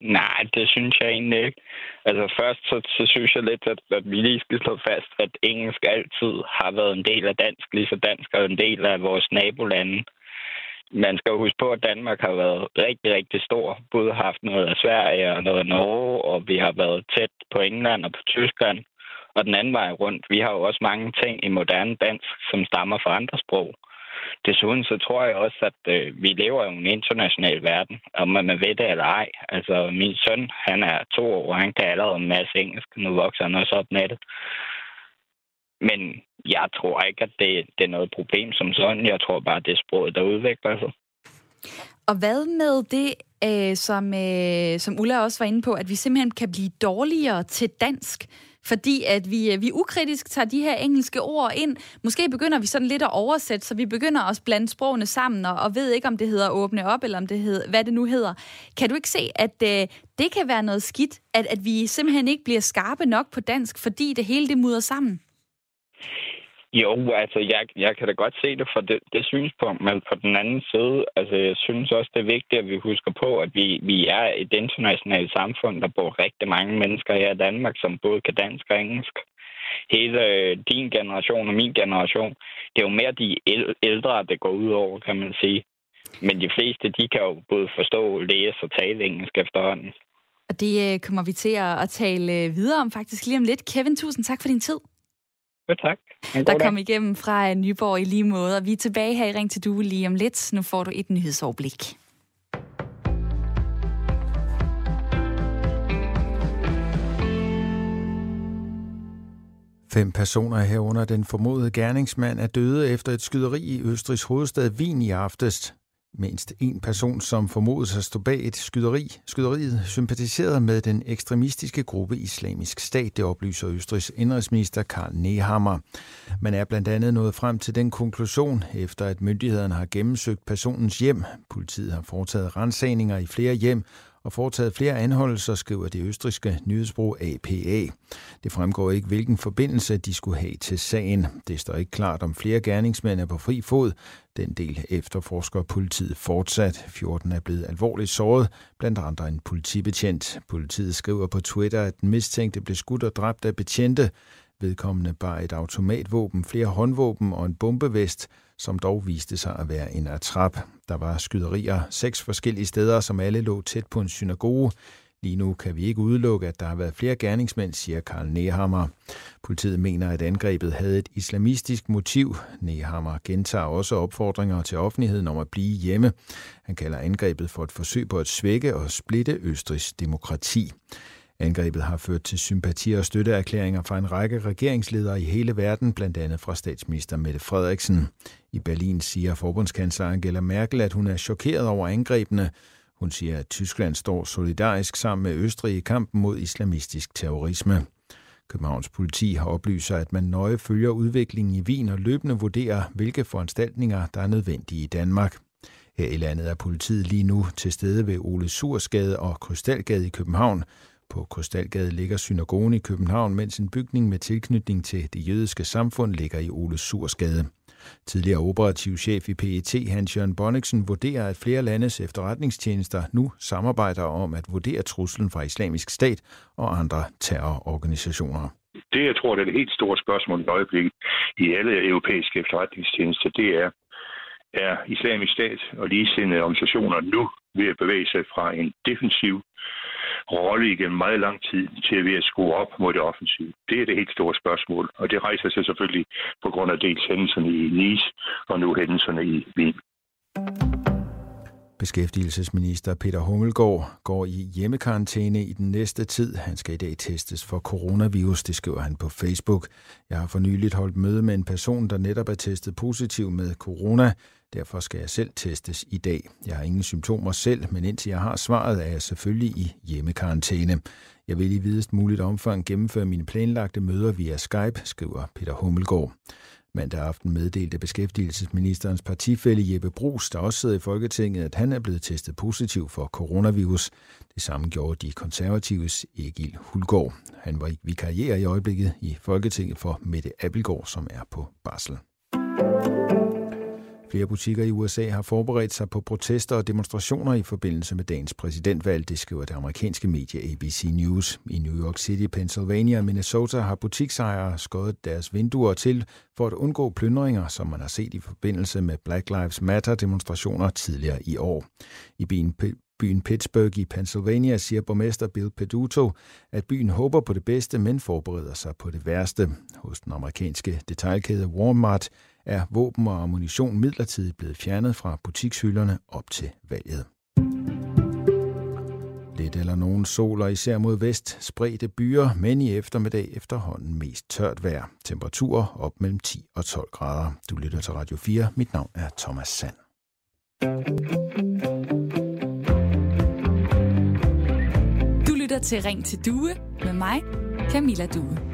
[SPEAKER 6] Nej, det synes jeg egentlig ikke. Altså først så, så synes jeg lidt, at, at vi lige skal slå fast, at engelsk altid har været en del af dansk, lige så dansk er en del af vores nabolande man skal jo huske på, at Danmark har været rigtig, rigtig stor. Både haft noget af Sverige og noget af Norge, og vi har været tæt på England og på Tyskland. Og den anden vej rundt, vi har jo også mange ting i moderne dansk, som stammer fra andre sprog. Desuden så tror jeg også, at øh, vi lever i en international verden, om man ved det eller ej. Altså, min søn, han er to år, og han kan allerede en masse engelsk. Nu vokser han også op med det. Men jeg tror ikke, at det, det er noget problem som sådan. Jeg tror bare, det er sproget, der udvikler sig.
[SPEAKER 1] Og hvad med det, øh, som, øh, som Ulla også var inde på, at vi simpelthen kan blive dårligere til dansk? fordi at vi, øh, vi ukritisk tager de her engelske ord ind. Måske begynder vi sådan lidt at oversætte, så vi begynder at blande sprogene sammen, og, og ved ikke, om det hedder åbne op, eller om det hedder, hvad det nu hedder. Kan du ikke se, at øh, det kan være noget skidt, at, at vi simpelthen ikke bliver skarpe nok på dansk, fordi det hele det mudder sammen?
[SPEAKER 6] Jo, altså, jeg, jeg kan da godt se det fra det, det synspunkt, men på den anden side, altså, jeg synes også, det er vigtigt, at vi husker på, at vi, vi er et internationalt samfund, der bor rigtig mange mennesker her i Danmark, som både kan dansk og engelsk. Hele øh, din generation og min generation, det er jo mere de ældre, der går ud over, kan man sige. Men de fleste, de kan jo både forstå, læse og tale engelsk efterhånden.
[SPEAKER 1] Og det øh, kommer vi til at, tale øh, videre om faktisk lige om lidt. Kevin, tusind tak for din tid.
[SPEAKER 6] Ja, tak.
[SPEAKER 1] Der kom igennem fra Nyborg i lige måde, og vi er tilbage her i Ring til Due lige om lidt. Nu får du et nyhedsoverblik.
[SPEAKER 7] Fem personer herunder den formodede gerningsmand er døde efter et skyderi i Østrigs hovedstad Wien i aftes. Mindst en person, som formodes at stå bag et skyderi. Skyderiet sympatiserede med den ekstremistiske gruppe Islamisk Stat, det oplyser Østrigs indrigsminister Karl Nehammer. Man er blandt andet nået frem til den konklusion, efter at myndighederne har gennemsøgt personens hjem. Politiet har foretaget rensagninger i flere hjem, og foretaget flere anholdelser, skriver det østriske nyhedsbrug APA. Det fremgår ikke, hvilken forbindelse de skulle have til sagen. Det står ikke klart, om flere gerningsmænd er på fri fod. Den del efterforsker politiet fortsat. 14 er blevet alvorligt såret, blandt andre en politibetjent. Politiet skriver på Twitter, at den mistænkte blev skudt og dræbt af betjente. Vedkommende bar et automatvåben, flere håndvåben og en bombevest, som dog viste sig at være en atrap. Der var skyderier seks forskellige steder, som alle lå tæt på en synagoge. Lige nu kan vi ikke udelukke, at der har været flere gerningsmænd, siger Karl Nehammer. Politiet mener, at angrebet havde et islamistisk motiv. Nehammer gentager også opfordringer til offentligheden om at blive hjemme. Han kalder angrebet for et forsøg på at svække og splitte Østrigs demokrati. Angrebet har ført til sympati- og støtteerklæringer fra en række regeringsledere i hele verden, blandt andet fra statsminister Mette Frederiksen. I Berlin siger forbundskansler Angela Merkel, at hun er chokeret over angrebene. Hun siger, at Tyskland står solidarisk sammen med Østrig i kampen mod islamistisk terrorisme. Københavns politi har oplyst, at man nøje følger udviklingen i Wien og løbende vurderer, hvilke foranstaltninger, der er nødvendige i Danmark. Her i landet er politiet lige nu til stede ved Ole Sursgade og Krystalgade i København, på Kostalgade ligger synagogen i København, mens en bygning med tilknytning til det jødiske samfund ligger i Ole Sursgade. Tidligere operativ chef i PET, Hans-Jørgen Bonniksen, vurderer, at flere landes efterretningstjenester nu samarbejder om at vurdere truslen fra islamisk stat og andre terrororganisationer.
[SPEAKER 8] Det, jeg tror, det er det helt store spørgsmål i øjeblikket i alle europæiske efterretningstjenester, det er, er islamisk stat og ligesindede organisationer nu ved at bevæge sig fra en defensiv rolle igennem meget lang tid til at være at skrue op mod det offensive. Det er det helt store spørgsmål, og det rejser sig selvfølgelig på grund af dels hændelserne i Nice og nu hændelserne i Wien.
[SPEAKER 7] Beskæftigelsesminister Peter Hummelgaard går i hjemmekarantæne i den næste tid. Han skal i dag testes for coronavirus, det skriver han på Facebook. Jeg har for nyligt holdt møde med en person, der netop er testet positiv med corona. Derfor skal jeg selv testes i dag. Jeg har ingen symptomer selv, men indtil jeg har svaret, er jeg selvfølgelig i hjemmekarantæne. Jeg vil i videst muligt omfang gennemføre mine planlagte møder via Skype, skriver Peter Hummelgaard. Mandag aften meddelte beskæftigelsesministerens partifælle Jeppe Brugs, der også sidder i Folketinget, at han er blevet testet positiv for coronavirus. Det samme gjorde de konservatives Egil Hulgaard. Han var vikarierer i øjeblikket i Folketinget for Mette Appelgaard, som er på barsel. Flere butikker i USA har forberedt sig på protester og demonstrationer i forbindelse med dagens præsidentvalg, det skriver det amerikanske medie ABC News. I New York City, Pennsylvania og Minnesota har butiksejere skåret deres vinduer til for at undgå plyndringer, som man har set i forbindelse med Black Lives Matter-demonstrationer tidligere i år. I byen byen Pittsburgh i Pennsylvania siger borgmester Bill Peduto, at byen håber på det bedste, men forbereder sig på det værste. Hos den amerikanske detailkæde Walmart er våben og ammunition midlertidigt blevet fjernet fra butikshylderne op til valget. Lidt eller nogen sol og især mod vest spredte byer, men i eftermiddag efterhånden mest tørt vejr. Temperaturer op mellem 10 og 12 grader. Du lytter til Radio 4. Mit navn er Thomas Sand.
[SPEAKER 1] Du lytter til Ring til Due med mig, Camilla Due.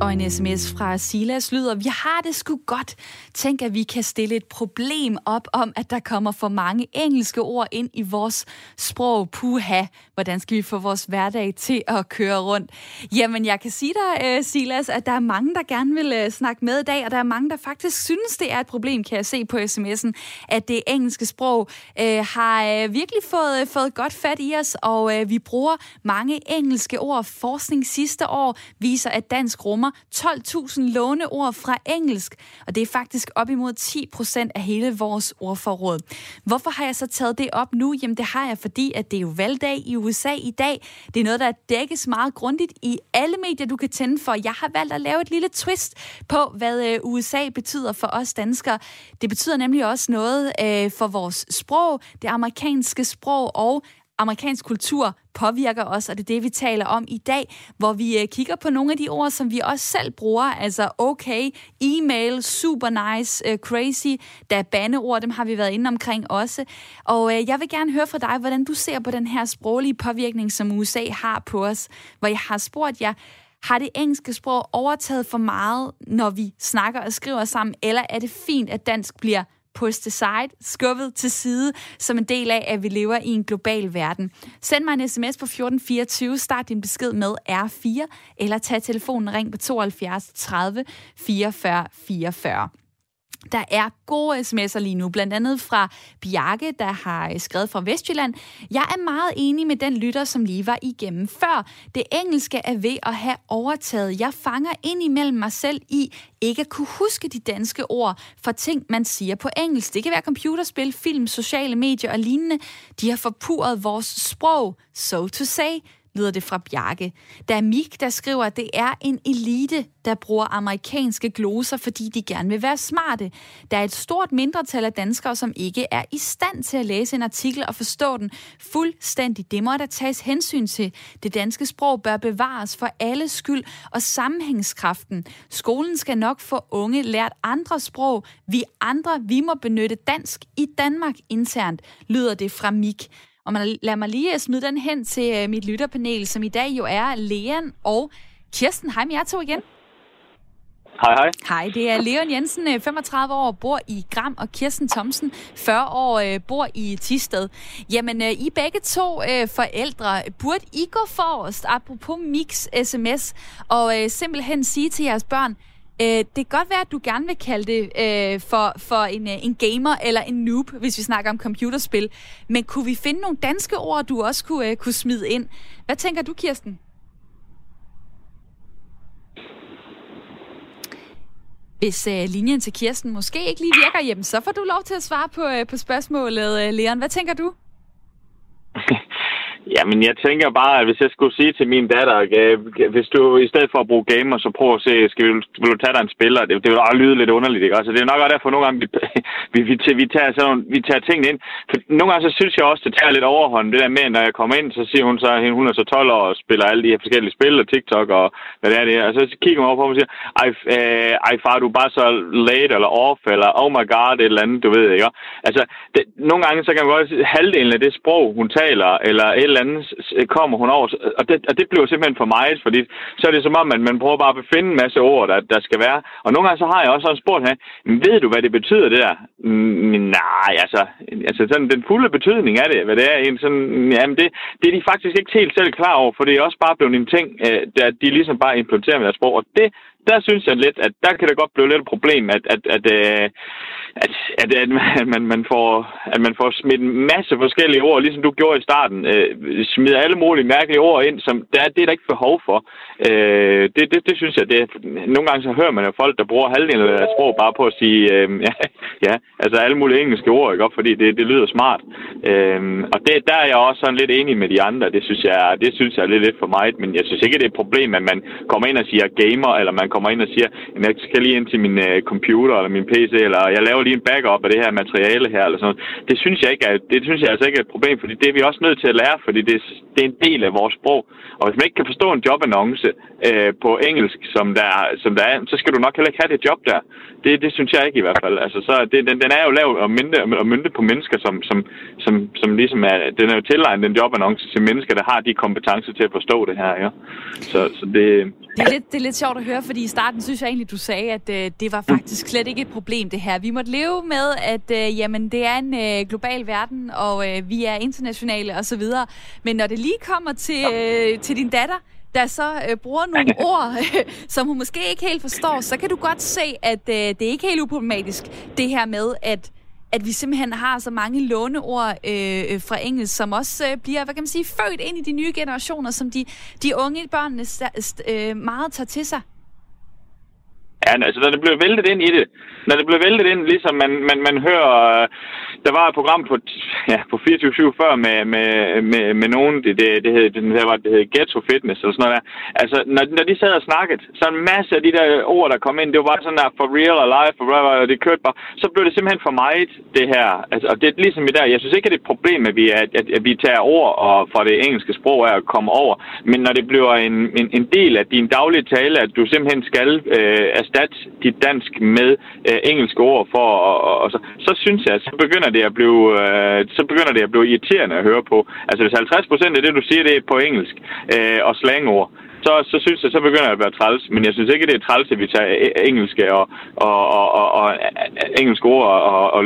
[SPEAKER 1] Og en sms fra Silas lyder, vi har det sgu godt. Tænk, at vi kan stille et problem op om, at der kommer for mange engelske ord ind i vores sprog. Puha, hvordan skal vi få vores hverdag til at køre rundt? Jamen, jeg kan sige dig, øh, Silas, at der er mange, der gerne vil øh, snakke med i dag, og der er mange, der faktisk synes, det er et problem, kan jeg se på sms'en, at det engelske sprog øh, har øh, virkelig fået, fået godt fat i os, og øh, vi bruger mange engelske ord. Forskning sidste år viser, at dansk rummer 12.000 låneord fra engelsk, og det er faktisk op imod 10 procent af hele vores ordforråd. Hvorfor har jeg så taget det op nu? Jamen det har jeg, fordi at det er jo valgdag i USA i dag. Det er noget, der dækkes meget grundigt i alle medier, du kan tænde for. Jeg har valgt at lave et lille twist på, hvad øh, USA betyder for os danskere. Det betyder nemlig også noget øh, for vores sprog, det amerikanske sprog og amerikansk kultur påvirker os, og det er det, vi taler om i dag, hvor vi øh, kigger på nogle af de ord, som vi også selv bruger, altså okay, e-mail, super nice, øh, crazy, der er bandeord, dem har vi været inde omkring også. Og øh, jeg vil gerne høre fra dig, hvordan du ser på den her sproglige påvirkning, som USA har på os, hvor jeg har spurgt jer, har det engelske sprog overtaget for meget, når vi snakker og skriver sammen, eller er det fint, at dansk bliver pushed aside, skubbet til side, som en del af, at vi lever i en global verden. Send mig en sms på 1424, start din besked med R4, eller tag telefonen ring på 72 30 44 44. Der er gode sms'er lige nu, blandt andet fra Bjarke, der har øh, skrevet fra Vestjylland. Jeg er meget enig med den lytter, som lige var igennem før. Det engelske er ved at have overtaget. Jeg fanger ind imellem mig selv i ikke at kunne huske de danske ord for ting, man siger på engelsk. Det kan være computerspil, film, sociale medier og lignende. De har forpurret vores sprog, so to say lyder det fra Bjarke. Der er Mik, der skriver, at det er en elite, der bruger amerikanske gloser, fordi de gerne vil være smarte. Der er et stort mindretal af danskere, som ikke er i stand til at læse en artikel og forstå den fuldstændig. Det må der tages hensyn til. Det danske sprog bør bevares for alle skyld og sammenhængskraften. Skolen skal nok få unge lært andre sprog. Vi andre, vi må benytte dansk i Danmark internt, lyder det fra Mik. Og man, lad mig lige smide den hen til øh, mit lytterpanel, som i dag jo er Leon og Kirsten. Hej med jer to igen.
[SPEAKER 2] Hej, hej.
[SPEAKER 1] Hej, det er Leon Jensen, 35 øh, år, bor i Gram, og Kirsten Thomsen, 40 år, øh, bor i Tisted. Jamen, I begge to forældre, burde I gå forrest, apropos Mix sms, og simpelthen sige til jeres børn, Øh, det kan godt være, at du gerne vil kalde det øh, for, for en, øh, en gamer eller en noob, hvis vi snakker om computerspil. Men kunne vi finde nogle danske ord, du også kunne, øh, kunne smide ind? Hvad tænker du, Kirsten? Hvis øh, linjen til Kirsten måske ikke lige virker, jamen, så får du lov til at svare på, øh, på spørgsmålet, øh, Leon. Hvad tænker du?
[SPEAKER 2] Jamen, jeg tænker bare, at hvis jeg skulle sige til min datter, hvis du i stedet for at bruge gamer, så prøv at se, skal vi, vil du tage dig en spiller? Det, det vil også lyde lidt underligt, ikke? Altså, det er nok også derfor, nogle gange, vi, vi, vi, vi, tager, sådan, vi tager tingene ind. For nogle gange, så synes jeg også, det tager lidt overhånd. Det der med, når jeg kommer ind, så siger hun så, at hun er så 12 år og spiller alle de her forskellige spil og TikTok og hvad det er det. Og så kigger man over på mig og siger, ej, øh, ej far, du er bare så late eller off, eller oh my god, et eller andet, du ved, ikke? Altså, det, nogle gange, så kan man godt halvdelen af det sprog, hun taler, eller et eller andet, kommer hun over. Og det, og det bliver simpelthen for mig, fordi så er det som om, at man prøver bare at befinde en masse ord, der, der skal være. Og nogle gange så har jeg også sådan spurgt her, ved du, hvad det betyder, det der? Mm, nej, altså, altså sådan den fulde betydning af det, hvad det er, en sådan, jamen det, det er de faktisk ikke helt selv klar over, for det er også bare blevet en ting, øh, der de ligesom bare implementerer med deres sprog. Og det, der synes jeg lidt, at der kan det godt blive lidt et problem, at, at, at, øh, at, at, at, man, man får, at man får smidt en masse forskellige ord, ligesom du gjorde i starten. Øh, smider alle mulige mærkelige ord ind, som der, det er der ikke behov for. Øh, det, det, det synes jeg, det Nogle gange så hører man jo folk, der bruger halvdelen af deres sprog bare på at sige, øh, ja, ja, altså alle mulige engelske ord, ikke? fordi det, det lyder smart. Øh, og det, der er jeg også sådan lidt enig med de andre. Det synes jeg, det synes jeg er lidt, lidt for meget, men jeg synes ikke, det er et problem, at man kommer ind og siger gamer, eller man kommer ind og siger, jeg skal lige ind til min øh, computer eller min PC, eller jeg laver lige en backup af det her materiale her, eller sådan Det synes jeg ikke er, det synes jeg altså ikke er et problem, fordi det er vi også nødt til at lære, fordi det, det er en del af vores sprog. Og hvis man ikke kan forstå en jobannonce øh, på engelsk, som der, som der er, så skal du nok heller ikke have det job der. Det, det synes jeg ikke i hvert fald. Altså, så det, den, den er jo lavet og mynte, og mynte på mennesker, som, som, som, som ligesom er, den er jo tilegnet den jobannonce til mennesker, der har de kompetencer til at forstå det her, ja. Så, så det,
[SPEAKER 1] det er, lidt, det er lidt sjovt at høre, fordi i starten synes jeg egentlig, du sagde, at øh, det var faktisk slet ikke et problem, det her. Vi måtte leve med, at øh, jamen, det er en øh, global verden, og øh, vi er internationale osv. Men når det lige kommer til, øh, til din datter, der så øh, bruger nogle ord, øh, som hun måske ikke helt forstår, så kan du godt se, at øh, det er ikke helt uproblematisk, det her med, at at vi simpelthen har så mange låneord øh, øh, fra engelsk, som også øh, bliver, hvad kan man sige, født ind i de nye generationer, som de, de unge børnene øh, meget tager til sig.
[SPEAKER 2] Ja, altså når det blev væltet ind i det, når det blev væltet ind, ligesom man, man, man hører, øh, der var et program på, ja, på 24-7 før med, med, med, med nogen, det, det, det, hed, det, der var, det hed Ghetto Fitness eller sådan noget der. Altså, når, når de sad og snakkede, så en masse af de der ord, der kom ind, det var bare sådan der for real og live, for whatever, og det kørte bare, så blev det simpelthen for meget, det her. Altså, og det er ligesom i der, jeg synes ikke, at det er et problem, at vi, at, at, at vi tager ord og fra det engelske sprog af at komme over, men når det bliver en, en, en del af din daglige tale, at du simpelthen skal øh, erstatte dit dansk med øh, engelske ord for, og, og, og så, så synes jeg, så begynder det at blive, øh, så begynder det at blive irriterende at høre på. Altså hvis 50 procent af det, du siger, det er på engelsk øh, og slangord, så, så synes jeg, så begynder det at være træls. Men jeg synes ikke, det er træls, at vi tager engelske og, og, og, og, og engelske ord og, og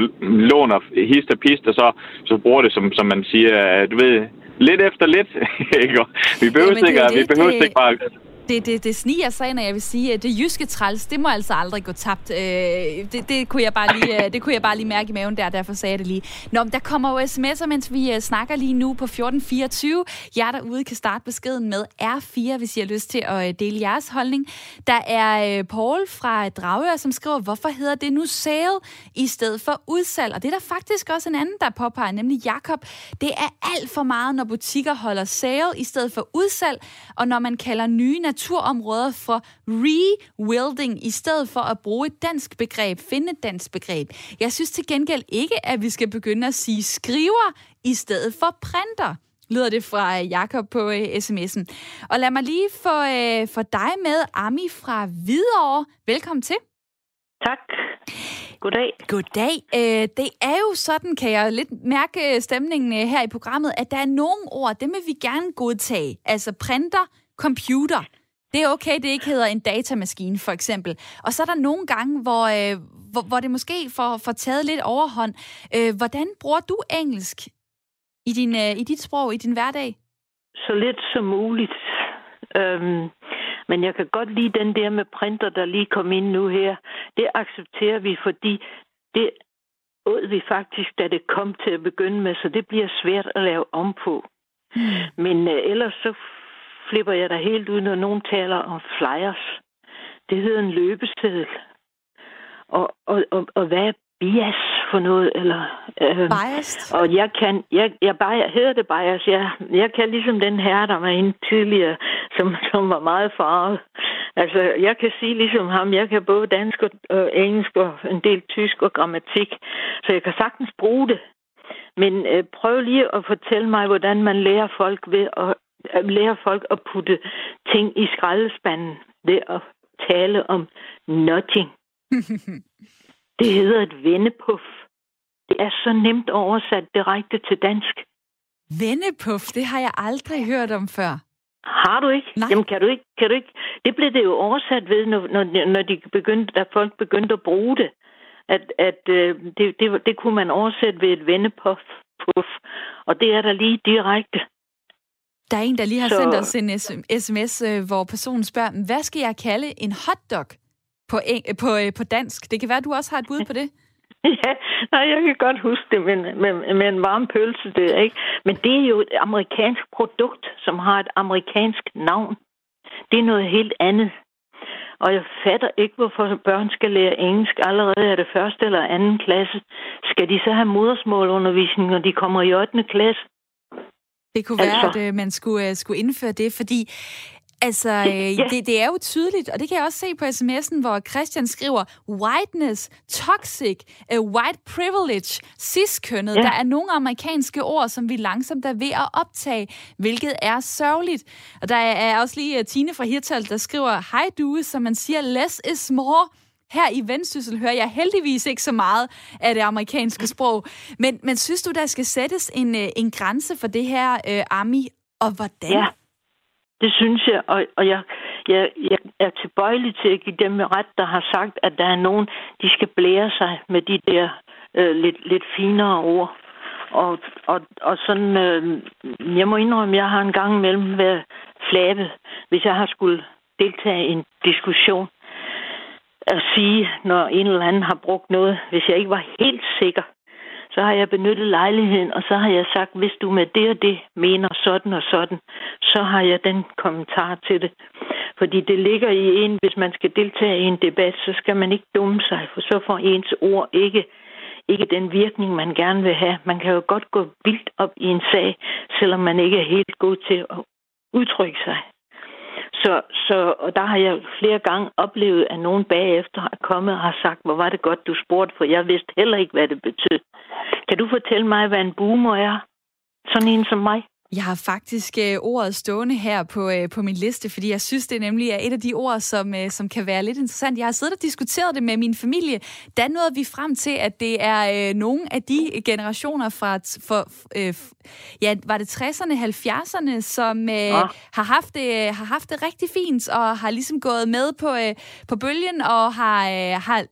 [SPEAKER 2] låner hist og pist, og så, så bruger det, som, som man siger, du ved, lidt efter lidt. vi behøver ikke, vi behøver ikke bare
[SPEAKER 1] det, det, det sniger sig ind, og jeg vil sige, at det jyske træls, det må altså aldrig gå tabt. Øh, det, det, kunne jeg bare lige, øh, det kunne jeg bare lige mærke i maven der, derfor sagde jeg det lige. Nå, men der kommer jo sms'er, mens vi uh, snakker lige nu på 1424. Jer derude kan starte beskeden med R4, hvis I har lyst til at uh, dele jeres holdning. Der er uh, Paul fra Dragør, som skriver, hvorfor hedder det nu sale i stedet for udsalg? Og det er der faktisk også en anden, der påpeger, nemlig Jakob. Det er alt for meget, når butikker holder sale i stedet for udsalg, og når man kalder nye naturområder for rewilding, i stedet for at bruge et dansk begreb, finde et dansk begreb. Jeg synes til gengæld ikke, at vi skal begynde at sige skriver i stedet for printer lyder det fra øh, Jakob på uh, sms'en. Og lad mig lige få, uh, få dig med, Ami fra Hvidovre. Velkommen til.
[SPEAKER 9] Tak. Goddag.
[SPEAKER 1] Goddag. Uh, det er jo sådan, kan jeg lidt mærke stemningen her i programmet, at der er nogle ord, dem vil vi gerne godtage. Altså printer, computer. Det er okay, det ikke hedder en datamaskine, for eksempel. Og så er der nogle gange, hvor, øh, hvor, hvor det måske får, får taget lidt overhånd. Øh, hvordan bruger du engelsk i, din, øh, i dit sprog, i din hverdag?
[SPEAKER 9] Så lidt som muligt. Øhm, men jeg kan godt lide den der med printer, der lige kom ind nu her. Det accepterer vi, fordi det åd vi faktisk, da det kom til at begynde med, så det bliver svært at lave om på. Mm. Men øh, ellers så flipper jeg da helt ud, når nogen taler om flyers. Det hedder en løbeseddel. Og, og, og, og hvad er bias for noget? Eller,
[SPEAKER 1] øh, bias?
[SPEAKER 9] Og jeg kan, jeg, jeg bare, hedder det bias, jeg, jeg kan ligesom den her, der var inde tidligere, som, som var meget farvet. Altså, jeg kan sige ligesom ham, jeg kan både dansk og øh, engelsk og en del tysk og grammatik, så jeg kan sagtens bruge det. Men øh, prøv lige at fortælle mig, hvordan man lærer folk ved at lære folk at putte ting i skraldespanden ved at tale om nudging. det hedder et vendepuff. Det er så nemt oversat direkte til dansk.
[SPEAKER 1] Vendepuff, det har jeg aldrig hørt om før.
[SPEAKER 9] Har du ikke?
[SPEAKER 1] Nej.
[SPEAKER 9] Jamen kan du ikke, kan du ikke? Det blev det jo oversat ved, når, når, når de begyndte, da folk begyndte at bruge det. At, at øh, det, det, det kunne man oversætte ved et vendepuff. Puff. Og det er der lige direkte.
[SPEAKER 1] Der er en, der lige har så... sendt os en sms, øh, hvor personen spørger, hvad skal jeg kalde en hotdog på, på, øh, på dansk? Det kan være, at du også har et bud på det.
[SPEAKER 9] Ja, nej, jeg kan godt huske det med, med, med en varm pølse, det ikke? Men det er jo et amerikansk produkt, som har et amerikansk navn. Det er noget helt andet. Og jeg fatter ikke, hvorfor børn skal lære engelsk allerede af det første eller anden klasse. Skal de så have modersmålundervisning, når de kommer i 8. klasse?
[SPEAKER 1] Det kunne altså. være, at øh, man skulle, uh, skulle indføre det, fordi Altså, øh, ja. det, det er jo tydeligt, og det kan jeg også se på sms'en, hvor Christian skriver, whiteness, toxic, uh, white privilege, cis-kønnet. Ja. Der er nogle amerikanske ord, som vi langsomt er ved at optage, hvilket er sørgeligt. Og der er også lige uh, Tine fra Hirtal, der skriver, hej du, som man siger, less is more. Her i Vendsyssel hører jeg heldigvis ikke så meget af det amerikanske sprog. Men, men synes du, der skal sættes en, øh, en grænse for det her, øh, Ami, og hvordan?
[SPEAKER 9] Ja, det synes jeg. Og, og jeg, jeg, jeg er tilbøjelig til at give dem ret, der har sagt, at der er nogen, de skal blære sig med de der øh, lidt, lidt finere ord. Og, og, og sådan, øh, jeg må indrømme, jeg har en gang imellem været flabet, hvis jeg har skulle deltage i en diskussion at sige, når en eller anden har brugt noget, hvis jeg ikke var helt sikker, så har jeg benyttet lejligheden, og så har jeg sagt, hvis du med det og det mener sådan og sådan, så har jeg den kommentar til det. Fordi det ligger i en, hvis man skal deltage i en debat, så skal man ikke dumme sig, for så får ens ord ikke, ikke den virkning, man gerne vil have. Man kan jo godt gå vildt op i en sag, selvom man ikke er helt god til at udtrykke sig. Så, så og der har jeg flere gange oplevet, at nogen bagefter har kommet og har sagt, hvor var det godt, du spurgte, for jeg vidste heller ikke, hvad det betød. Kan du fortælle mig, hvad en boomer er? Sådan en som mig?
[SPEAKER 1] Jeg har faktisk øh, ordet stående her på, øh, på min liste, fordi jeg synes, det nemlig er et af de ord, som, øh, som kan være lidt interessant. Jeg har siddet og diskuteret det med min familie. Der nåede vi frem til, at det er øh, nogle af de generationer fra, for, øh, ja, var det 60'erne, 70'erne, som øh, ja. har, haft det, har haft det rigtig fint, og har ligesom gået med på, øh, på bølgen, og har, øh, har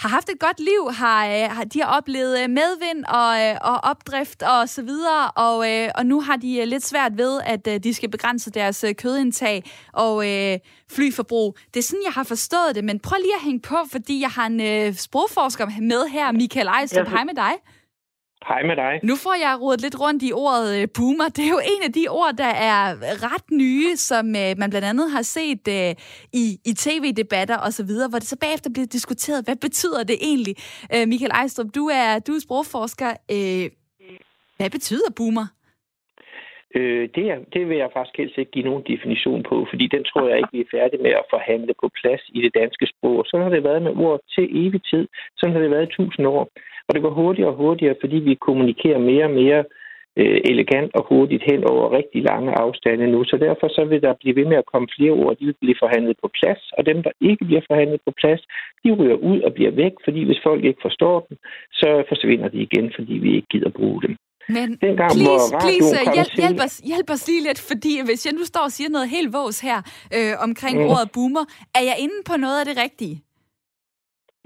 [SPEAKER 1] har haft et godt liv, har, øh, har de har oplevet øh, medvind og, øh, og opdrift og så videre, og, og nu har de lidt svært ved, at de skal begrænse deres kødindtag og øh, flyforbrug. Det er sådan, jeg har forstået det, men prøv lige at hænge på, fordi jeg har en øh, sprogforsker med her, Michael Ejstrup. Hej med dig.
[SPEAKER 10] Hej med dig.
[SPEAKER 1] Nu får jeg rodet lidt rundt i ordet øh, boomer. Det er jo en af de ord, der er ret nye, som øh, man blandt andet har set øh, i, i tv-debatter osv., hvor det så bagefter bliver diskuteret, hvad betyder det egentlig? Michael Ejstrup, du er, du er sprogforsker. hvad betyder boomer?
[SPEAKER 10] Øh, det, er, det vil jeg faktisk helst ikke give nogen definition på, fordi den tror jeg ikke, vi er færdige med at forhandle på plads i det danske sprog. Så har det været med ord til evig tid. Sådan har det været i tusind år. Og det går hurtigere og hurtigere, fordi vi kommunikerer mere og mere øh, elegant og hurtigt hen over rigtig lange afstande nu. Så derfor så vil der blive ved med at komme flere ord, de vil blive forhandlet på plads, og dem, der ikke bliver forhandlet på plads, de ryger ud og bliver væk, fordi hvis folk ikke forstår dem, så forsvinder de igen, fordi vi ikke gider bruge dem.
[SPEAKER 1] Men Dengang, please, please hjælp, til... hjælp, os, hjælp os lige lidt, fordi hvis jeg nu står og siger noget helt vås her øh, omkring mm. ordet boomer, er jeg inde på noget af det rigtige?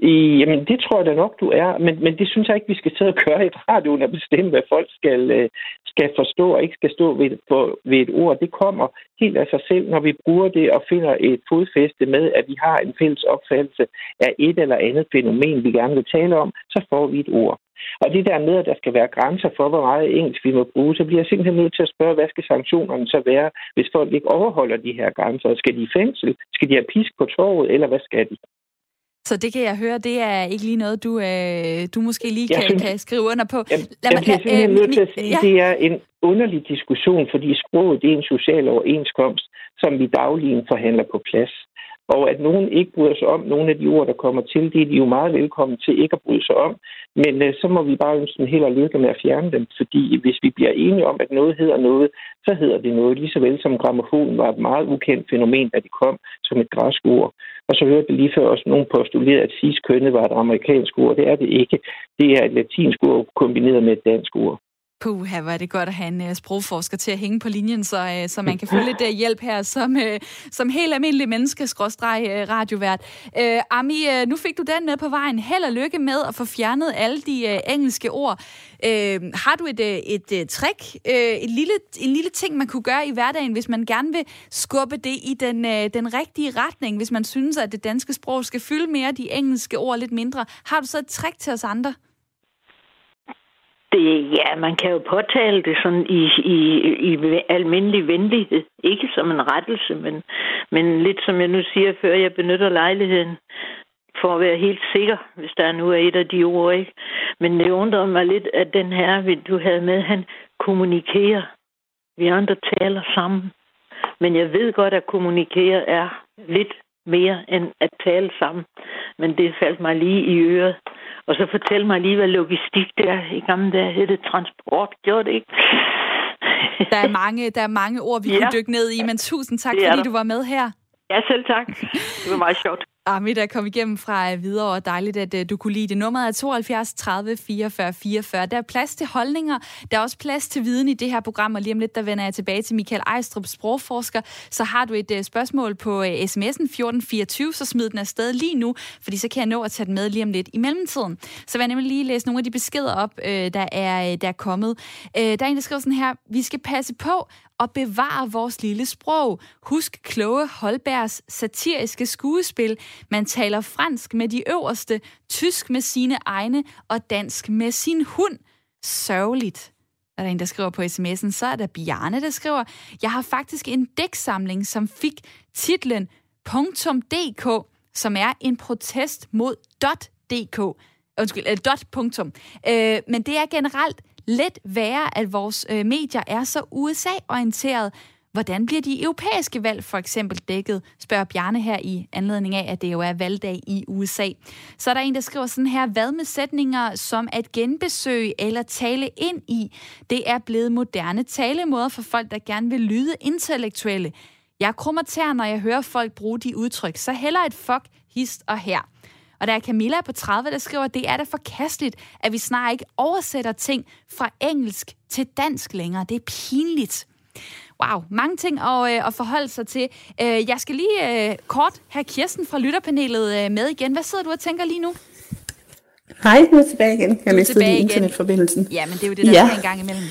[SPEAKER 10] I, jamen, det tror jeg da nok, du er. Men, men det synes jeg ikke, vi skal sidde og køre i radioen og bestemme, hvad folk skal, øh, skal forstå og ikke skal stå ved, på, ved et ord. Det kommer helt af sig selv, når vi bruger det og finder et fodfæste med, at vi har en fælles opfattelse af et eller andet fænomen, vi gerne vil tale om, så får vi et ord. Og det der med, at der skal være grænser for, hvor meget engelsk vi må bruge, så bliver jeg simpelthen nødt til at spørge, hvad skal sanktionerne så være, hvis folk ikke overholder de her grænser? Skal de i fængsel? Skal de have pisk på torvet, eller hvad skal de?
[SPEAKER 1] Så det kan jeg høre, det er ikke lige noget, du, øh, du måske lige kan, synes, kan skrive under på.
[SPEAKER 10] Jamen, lad mig, jeg bliver simpelthen øh, nødt til at sige, ja. det er en underlig diskussion, fordi sproget det er en social overenskomst, som vi dagligt forhandler på plads. Og at nogen ikke bryder sig om nogle af de ord, der kommer til, det er de jo meget velkommen til ikke at bryde sig om. Men øh, så må vi bare ønske dem held og lykke med at fjerne dem, fordi hvis vi bliver enige om, at noget hedder noget, så hedder det noget, lige så vel som gramofon var et meget ukendt fænomen, da det kom som et græsk ord. Og så hørte vi lige før også nogen postulere, at cis-kønnet var et amerikansk ord. Det er det ikke. Det er et latinsk ord kombineret med et dansk ord.
[SPEAKER 1] Puh, hvor var det godt at have en uh, sprogforsker til at hænge på linjen, så, uh, så man kan få lidt uh, hjælp her som, uh, som helt almindelig menneske, skråstreg uh, radiovært. Uh, Ami, uh, nu fik du den med på vejen. Held og lykke med at få fjernet alle de uh, engelske ord. Uh, har du et, uh, et uh, trick, uh, et lille, en lille ting, man kunne gøre i hverdagen, hvis man gerne vil skubbe det i den, uh, den rigtige retning, hvis man synes, at det danske sprog skal fylde mere, de engelske ord lidt mindre. Har du så et trick til os andre?
[SPEAKER 9] Det, ja, man kan jo påtale det sådan i, i, i almindelig venlighed. Ikke som en rettelse, men, men lidt som jeg nu siger før, jeg benytter lejligheden for at være helt sikker, hvis der nu er et af de ord, ikke? Men det undrer mig lidt, at den her, du havde med, han kommunikerer. Vi andre taler sammen. Men jeg ved godt, at kommunikere er lidt mere end at tale sammen. Men det faldt mig lige i øret. Og så fortæl mig lige, hvad logistik det er. I gamle dage hed det transport, gjorde det ikke?
[SPEAKER 1] der, er mange, der er mange ord, vi ja. kunne dykke ned i, men tusind tak, fordi der. du var med her.
[SPEAKER 9] Ja, selv tak. Det var meget sjovt.
[SPEAKER 1] Armit der kom igennem fra øh, videre, og dejligt, at øh, du kunne lide det. Nummeret er 72 30 44 44. Der er plads til holdninger. Der er også plads til viden i det her program, og lige om lidt, der vender jeg tilbage til Michael Ejstrup, sprogforsker. Så har du et øh, spørgsmål på sms'en 1424, så smid den afsted lige nu, fordi så kan jeg nå at tage den med lige om lidt i mellemtiden. Så vil jeg nemlig lige læse nogle af de beskeder op, der, er, der er kommet. Der er en, der skriver sådan her, vi skal passe på og bevare vores lille sprog. Husk kloge Holbergs satiriske skuespil. Man taler fransk med de øverste, tysk med sine egne og dansk med sin hund. Sørgeligt. Er der en, der skriver på sms'en, så er der Bjarne, der skriver, jeg har faktisk en dæksamling, som fik titlen .dk, som er en protest mod .dk. Undskyld, uh, dot punktum. Øh, men det er generelt let være, at vores øh, medier er så USA-orienteret. Hvordan bliver de europæiske valg for eksempel dækket, spørger Bjarne her i anledning af, at det jo er valgdag i USA. Så er der en, der skriver sådan her, hvad med sætninger som at genbesøge eller tale ind i? Det er blevet moderne talemåder for folk, der gerne vil lyde intellektuelle. Jeg krummer tær, når jeg hører folk bruge de udtryk, så heller et fuck, hist og her. Og der er Camilla på 30, der skriver, at det er da forkasteligt, at vi snart ikke oversætter ting fra engelsk til dansk længere. Det er pinligt. Wow, mange ting at, øh, at forholde sig til. Øh, jeg skal lige øh, kort have Kirsten fra lytterpanelet øh, med igen. Hvad sidder du og tænker lige nu?
[SPEAKER 3] Hej, nu er tilbage igen. Jeg mistede lige internetforbindelsen.
[SPEAKER 1] Ja, men det er jo det, der ja. er en gang imellem.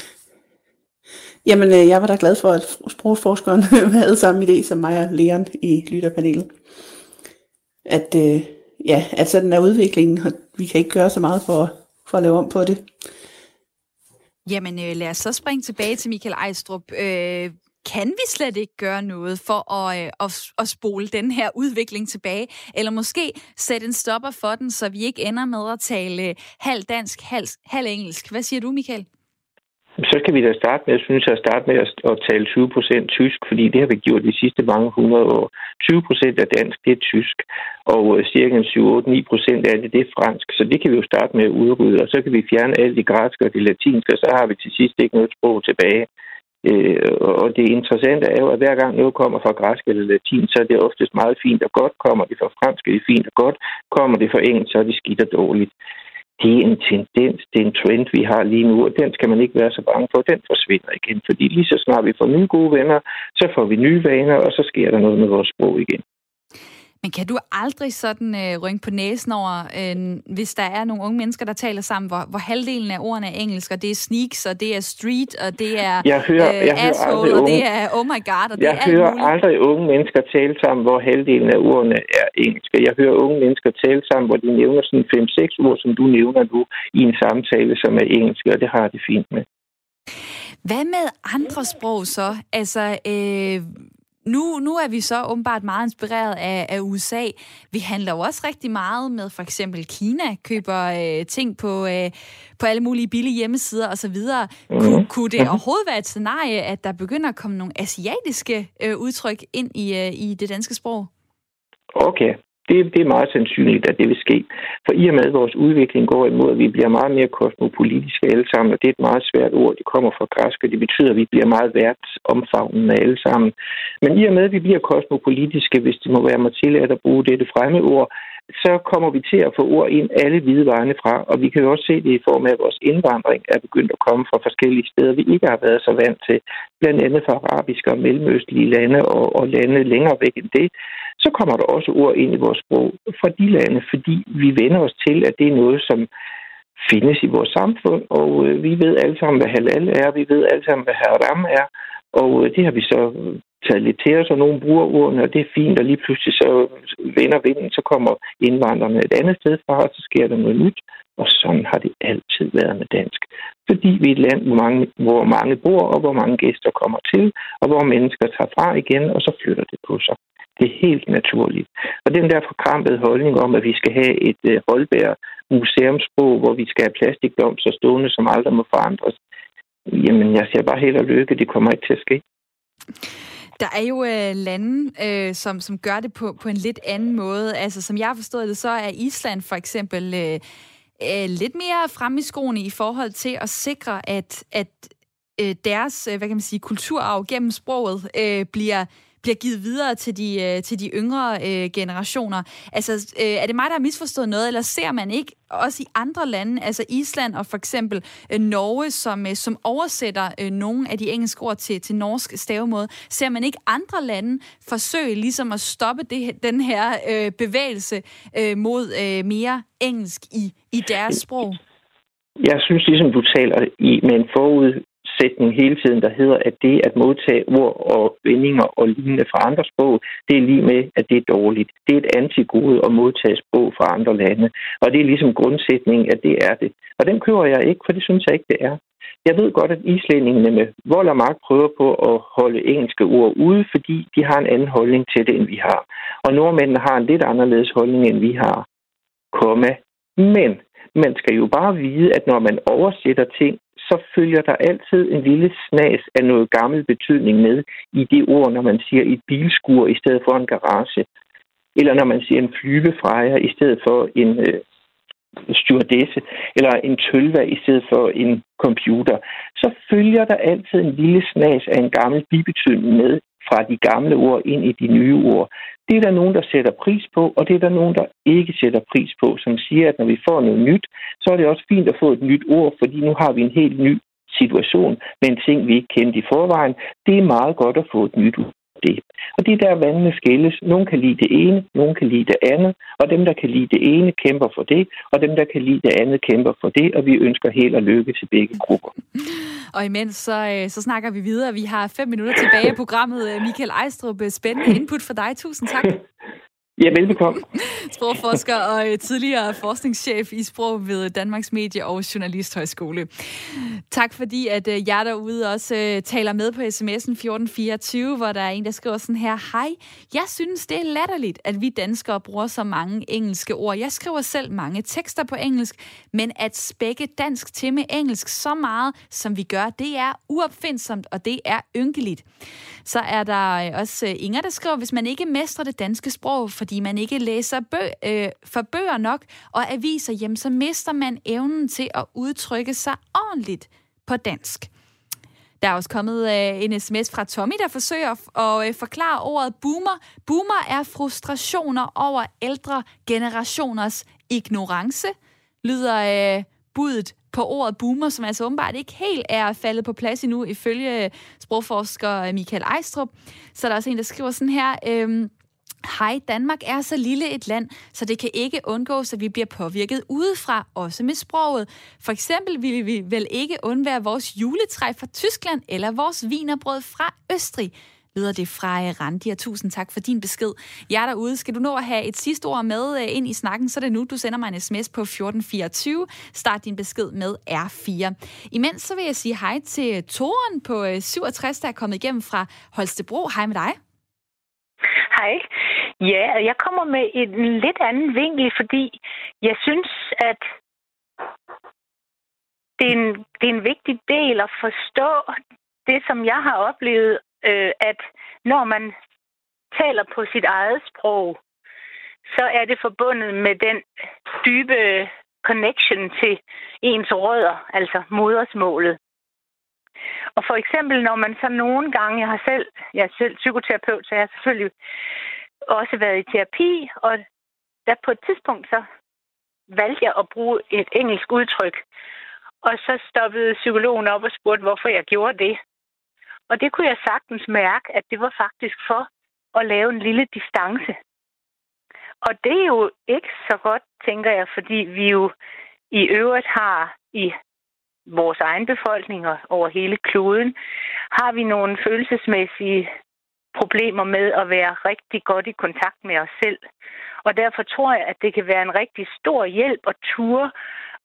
[SPEAKER 3] Jamen, øh, jeg var da glad for, at sprogforskeren havde samme idé som mig og Leon i lytterpanelet. At, øh, ja, at sådan er udviklingen, og vi kan ikke gøre så meget for, for at lave om på det.
[SPEAKER 1] Jamen øh, lad os så springe tilbage til Michael Ejstrup. Øh, kan vi slet ikke gøre noget for at, øh, at, at spole den her udvikling tilbage? Eller måske sætte en stopper for den, så vi ikke ender med at tale øh, halv dansk, halv, halv engelsk. Hvad siger du, Michael?
[SPEAKER 10] Så skal vi da starte med, jeg synes, at starte med at, at tale 20 procent tysk, fordi det har vi gjort de sidste mange hundrede år. 20 procent af dansk, det er tysk, og øh, cirka 7-8-9 procent af det, det er fransk. Så det kan vi jo starte med at udrydde, og så kan vi fjerne alt de græske og de latinske, og så har vi til sidst ikke noget sprog tilbage. Øh, og det interessante er jo, at hver gang noget kommer fra græsk eller latin, så er det oftest meget fint og godt. Kommer det fra fransk, er det fint og godt. Kommer det fra engelsk, så er det skidt og dårligt det er en tendens, det er en trend, vi har lige nu, og den skal man ikke være så bange for, den forsvinder igen. Fordi lige så snart vi får nye gode venner, så får vi nye vaner, og så sker der noget med vores sprog igen.
[SPEAKER 1] Men kan du aldrig sådan øh, rynke på næsen over, øh, hvis der er nogle unge mennesker, der taler sammen, hvor, hvor halvdelen af ordene er engelsk, og det er sneaks, og det er street, og det er
[SPEAKER 10] jeg hører,
[SPEAKER 1] øh,
[SPEAKER 10] jeg
[SPEAKER 1] asshole, og det er oh my god, og
[SPEAKER 10] jeg
[SPEAKER 1] det
[SPEAKER 10] er hører muligt. aldrig unge mennesker tale sammen, hvor halvdelen af ordene er engelske. Jeg hører unge mennesker tale sammen, hvor de nævner sådan 5-6 ord, som du nævner nu, i en samtale, som er engelske, og det har de fint med.
[SPEAKER 1] Hvad med andre sprog så? Altså, øh, nu, nu er vi så åbenbart meget inspireret af, af USA. Vi handler jo også rigtig meget med for eksempel Kina, køber øh, ting på, øh, på alle mulige billige hjemmesider osv. Mm-hmm. Kun, kunne det mm-hmm. overhovedet være et scenarie, at der begynder at komme nogle asiatiske øh, udtryk ind i, øh, i det danske sprog?
[SPEAKER 10] Okay, det, det er meget sandsynligt, at det vil ske. For i og med, at vores udvikling går imod, at vi bliver meget mere kosmopolitiske alle sammen, og det er et meget svært ord, det kommer fra græsk, og det betyder, at vi bliver meget værtsomfavnende alle sammen. Men i og med, at vi bliver kosmopolitiske, hvis det må være mig tilladt at bruge dette fremme ord, så kommer vi til at få ord ind alle hvide vegne fra, og vi kan jo også se det i form af, at vores indvandring er begyndt at komme fra forskellige steder, vi ikke har været så vant til, blandt andet fra arabiske og mellemøstlige lande og, og lande længere væk end det så kommer der også ord ind i vores sprog fra de lande, fordi vi vender os til, at det er noget, som findes i vores samfund, og øh, vi ved alle sammen, hvad halal er, vi ved alle sammen, hvad haram er, og øh, det har vi så taget lidt til os, og nogen bruger ordene, og det er fint, og lige pludselig så vender vinden, så kommer indvandrerne et andet sted fra, og så sker der noget nyt, og sådan har det altid været med dansk. Fordi vi er et land, hvor mange, hvor mange bor, og hvor mange gæster kommer til, og hvor mennesker tager fra igen, og så flytter det på sig. Det er helt naturligt. Og den der forkrampede holdning om, at vi skal have et øh, holdbær museumsbog, hvor vi skal have plastikblomster stående, som aldrig må forandres, jamen jeg siger bare held og lykke, det kommer ikke til at ske.
[SPEAKER 1] Der er jo øh, lande, øh, som, som gør det på, på en lidt anden måde. Altså, som jeg har forstået det, så er Island for eksempel øh, øh, lidt mere frem i skoene i forhold til at sikre, at, at øh, deres øh, hvad kan man sige, kulturarv gennem sproget øh, bliver bliver givet videre til de, øh, til de yngre øh, generationer. Altså, øh, er det mig, der har misforstået noget, eller ser man ikke også i andre lande, altså Island og for eksempel øh, Norge, som, øh, som oversætter øh, nogle af de engelske ord til, til norsk stavemåde, ser man ikke andre lande forsøge ligesom at stoppe det, den her øh, bevægelse øh, mod øh, mere engelsk i, i deres sprog?
[SPEAKER 10] Jeg synes ligesom, du taler i med en forud sætning hele tiden, der hedder, at det at modtage ord og vendinger og lignende fra andre sprog, det er lige med, at det er dårligt. Det er et antigode at modtage sprog fra andre lande. Og det er ligesom grundsætningen, at det er det. Og den kører jeg ikke, for det synes jeg ikke, det er. Jeg ved godt, at islændingene med vold og magt prøver på at holde engelske ord ude, fordi de har en anden holdning til det, end vi har. Og nordmændene har en lidt anderledes holdning, end vi har. Komma. Men man skal jo bare vide, at når man oversætter ting, så følger der altid en lille snas af noget gammel betydning med i det ord, når man siger et bilskur i stedet for en garage. Eller når man siger en flyvefrejer i stedet for en øh, stewardesse, eller en tølver i stedet for en computer, så følger der altid en lille snas af en gammel bibetydning med fra de gamle ord ind i de nye ord. Det er der nogen, der sætter pris på, og det er der nogen, der ikke sætter pris på, som siger, at når vi får noget nyt, så er det også fint at få et nyt ord, fordi nu har vi en helt ny situation med en ting, vi ikke kendte i forvejen. Det er meget godt at få et nyt det. Og det er der, vandene skilles. Nogle kan lide det ene, nogle kan lide det andet, og dem, der kan lide det ene, kæmper for det, og dem, der kan lide det andet, kæmper for det, og vi ønsker held og lykke til begge grupper.
[SPEAKER 1] Og imens så, øh, så snakker vi videre. Vi har fem minutter tilbage i programmet. Michael Ejstrup, spændende input for dig. Tusind tak.
[SPEAKER 10] Ja, velbekomme.
[SPEAKER 1] Sprogforsker og øh, tidligere forskningschef i sprog ved Danmarks Medie- og Journalisthøjskole. Tak fordi, at øh, jeg derude også øh, taler med på sms'en 1424, hvor der er en, der skriver sådan her. Hej, jeg synes, det er latterligt, at vi danskere bruger så mange engelske ord. Jeg skriver selv mange tekster på engelsk, men at spække dansk til med engelsk så meget, som vi gør, det er uopfindsomt, og det er ynkeligt. Så er der også Inger, der skriver, hvis man ikke mestrer det danske sprog, for fordi man ikke læser bø- øh, for bøger nok og aviser hjem, så mister man evnen til at udtrykke sig ordentligt på dansk. Der er også kommet øh, en sms fra Tommy, der forsøger at øh, forklare ordet boomer. Boomer er frustrationer over ældre generationers ignorance, lyder øh, budet på ordet boomer, som altså åbenbart ikke helt er faldet på plads endnu, ifølge øh, sprogforsker øh, Michael Ejstrup. Så der er også en, der skriver sådan her... Øh, Hej, Danmark er så lille et land, så det kan ikke undgås, at vi bliver påvirket udefra, også med sproget. For eksempel ville vi vel ikke undvære vores juletræ fra Tyskland eller vores vinerbrød fra Østrig lyder det fra Randi, og tusind tak for din besked. Jeg er derude. Skal du nå at have et sidste ord med øh, ind i snakken, så er det nu, du sender mig en sms på 1424. Start din besked med R4. Imens så vil jeg sige hej til Toren på øh, 67, der er kommet igennem fra Holstebro. Hej med dig.
[SPEAKER 11] Hej. Ja, altså, jeg kommer med en lidt anden vinkel, fordi jeg synes, at det er en, det er en vigtig del at forstå det, som jeg har oplevet, øh, at når man taler på sit eget sprog, så er det forbundet med den dybe connection til ens rødder, altså modersmålet. Og for eksempel, når man så nogle gange, jeg har selv, jeg er selv psykoterapeut, så jeg har selvfølgelig også været i terapi, og der på et tidspunkt så valgte jeg at bruge et engelsk udtryk. Og så stoppede psykologen op og spurgte, hvorfor jeg gjorde det. Og det kunne jeg sagtens mærke, at det var faktisk for at lave en lille distance. Og det er jo ikke så godt, tænker jeg, fordi vi jo i øvrigt har i vores egen befolkning og over hele kloden, har vi nogle følelsesmæssige problemer med at være rigtig godt i kontakt med os selv. Og derfor tror jeg, at det kan være en rigtig stor hjælp at ture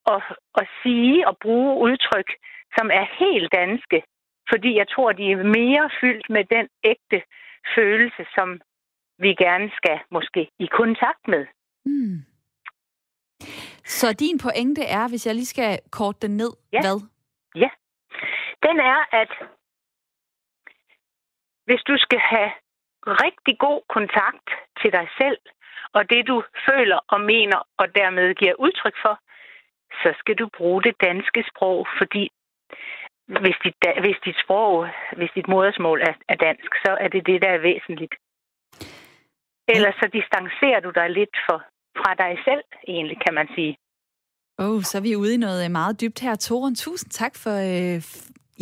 [SPEAKER 11] og, og sige og bruge udtryk, som er helt danske. Fordi jeg tror, de er mere fyldt med den ægte følelse, som vi gerne skal måske i kontakt med. Mm.
[SPEAKER 1] Så din pointe er, hvis jeg lige skal kort den ned,
[SPEAKER 11] ja.
[SPEAKER 1] hvad?
[SPEAKER 11] Ja. Den er, at hvis du skal have rigtig god kontakt til dig selv, og det du føler og mener, og dermed giver udtryk for, så skal du bruge det danske sprog, fordi hvis dit, hvis dit sprog, hvis dit modersmål er, er dansk, så er det det, der er væsentligt. Ellers så distancerer du dig lidt for, fra dig selv, egentlig, kan man sige.
[SPEAKER 1] Oh, så er vi ude i noget meget dybt her. Toren, tusind tak for, øh,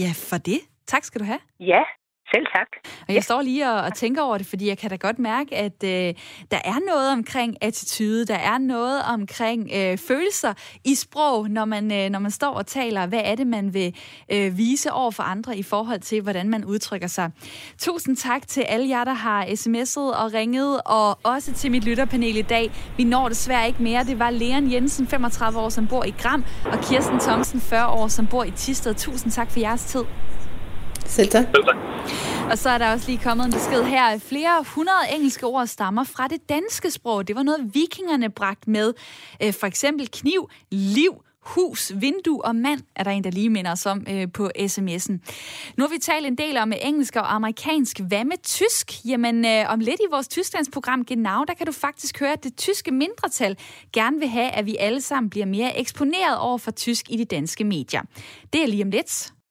[SPEAKER 1] ja, for det. Tak skal du have.
[SPEAKER 11] Ja, selv tak.
[SPEAKER 1] Og jeg står lige og, og tænker over det, fordi jeg kan da godt mærke, at øh, der er noget omkring attitude, der er noget omkring øh, følelser i sprog, når man, øh, når man står og taler. Hvad er det, man vil øh, vise over for andre i forhold til, hvordan man udtrykker sig? Tusind tak til alle jer, der har sms'et og ringet, og også til mit lytterpanel i dag. Vi når desværre ikke mere. Det var Leon Jensen, 35 år, som bor i Gram, og Kirsten Thomsen, 40 år, som bor i Tisted. Tusind tak for jeres tid.
[SPEAKER 3] Selv tak. Selv tak.
[SPEAKER 1] Og så er der også lige kommet en besked her. Flere hundrede engelske ord stammer fra det danske sprog. Det var noget, vikingerne bragte med. Øh, for eksempel kniv, liv, hus, vindue og mand, er der en, der lige minder os om øh, på sms'en. Nu har vi talt en del om engelsk og amerikansk. Hvad med tysk? Jamen, øh, om lidt i vores Tysklandsprogram Genau, der kan du faktisk høre, at det tyske mindretal gerne vil have, at vi alle sammen bliver mere eksponeret over for tysk i de danske medier. Det er lige om lidt.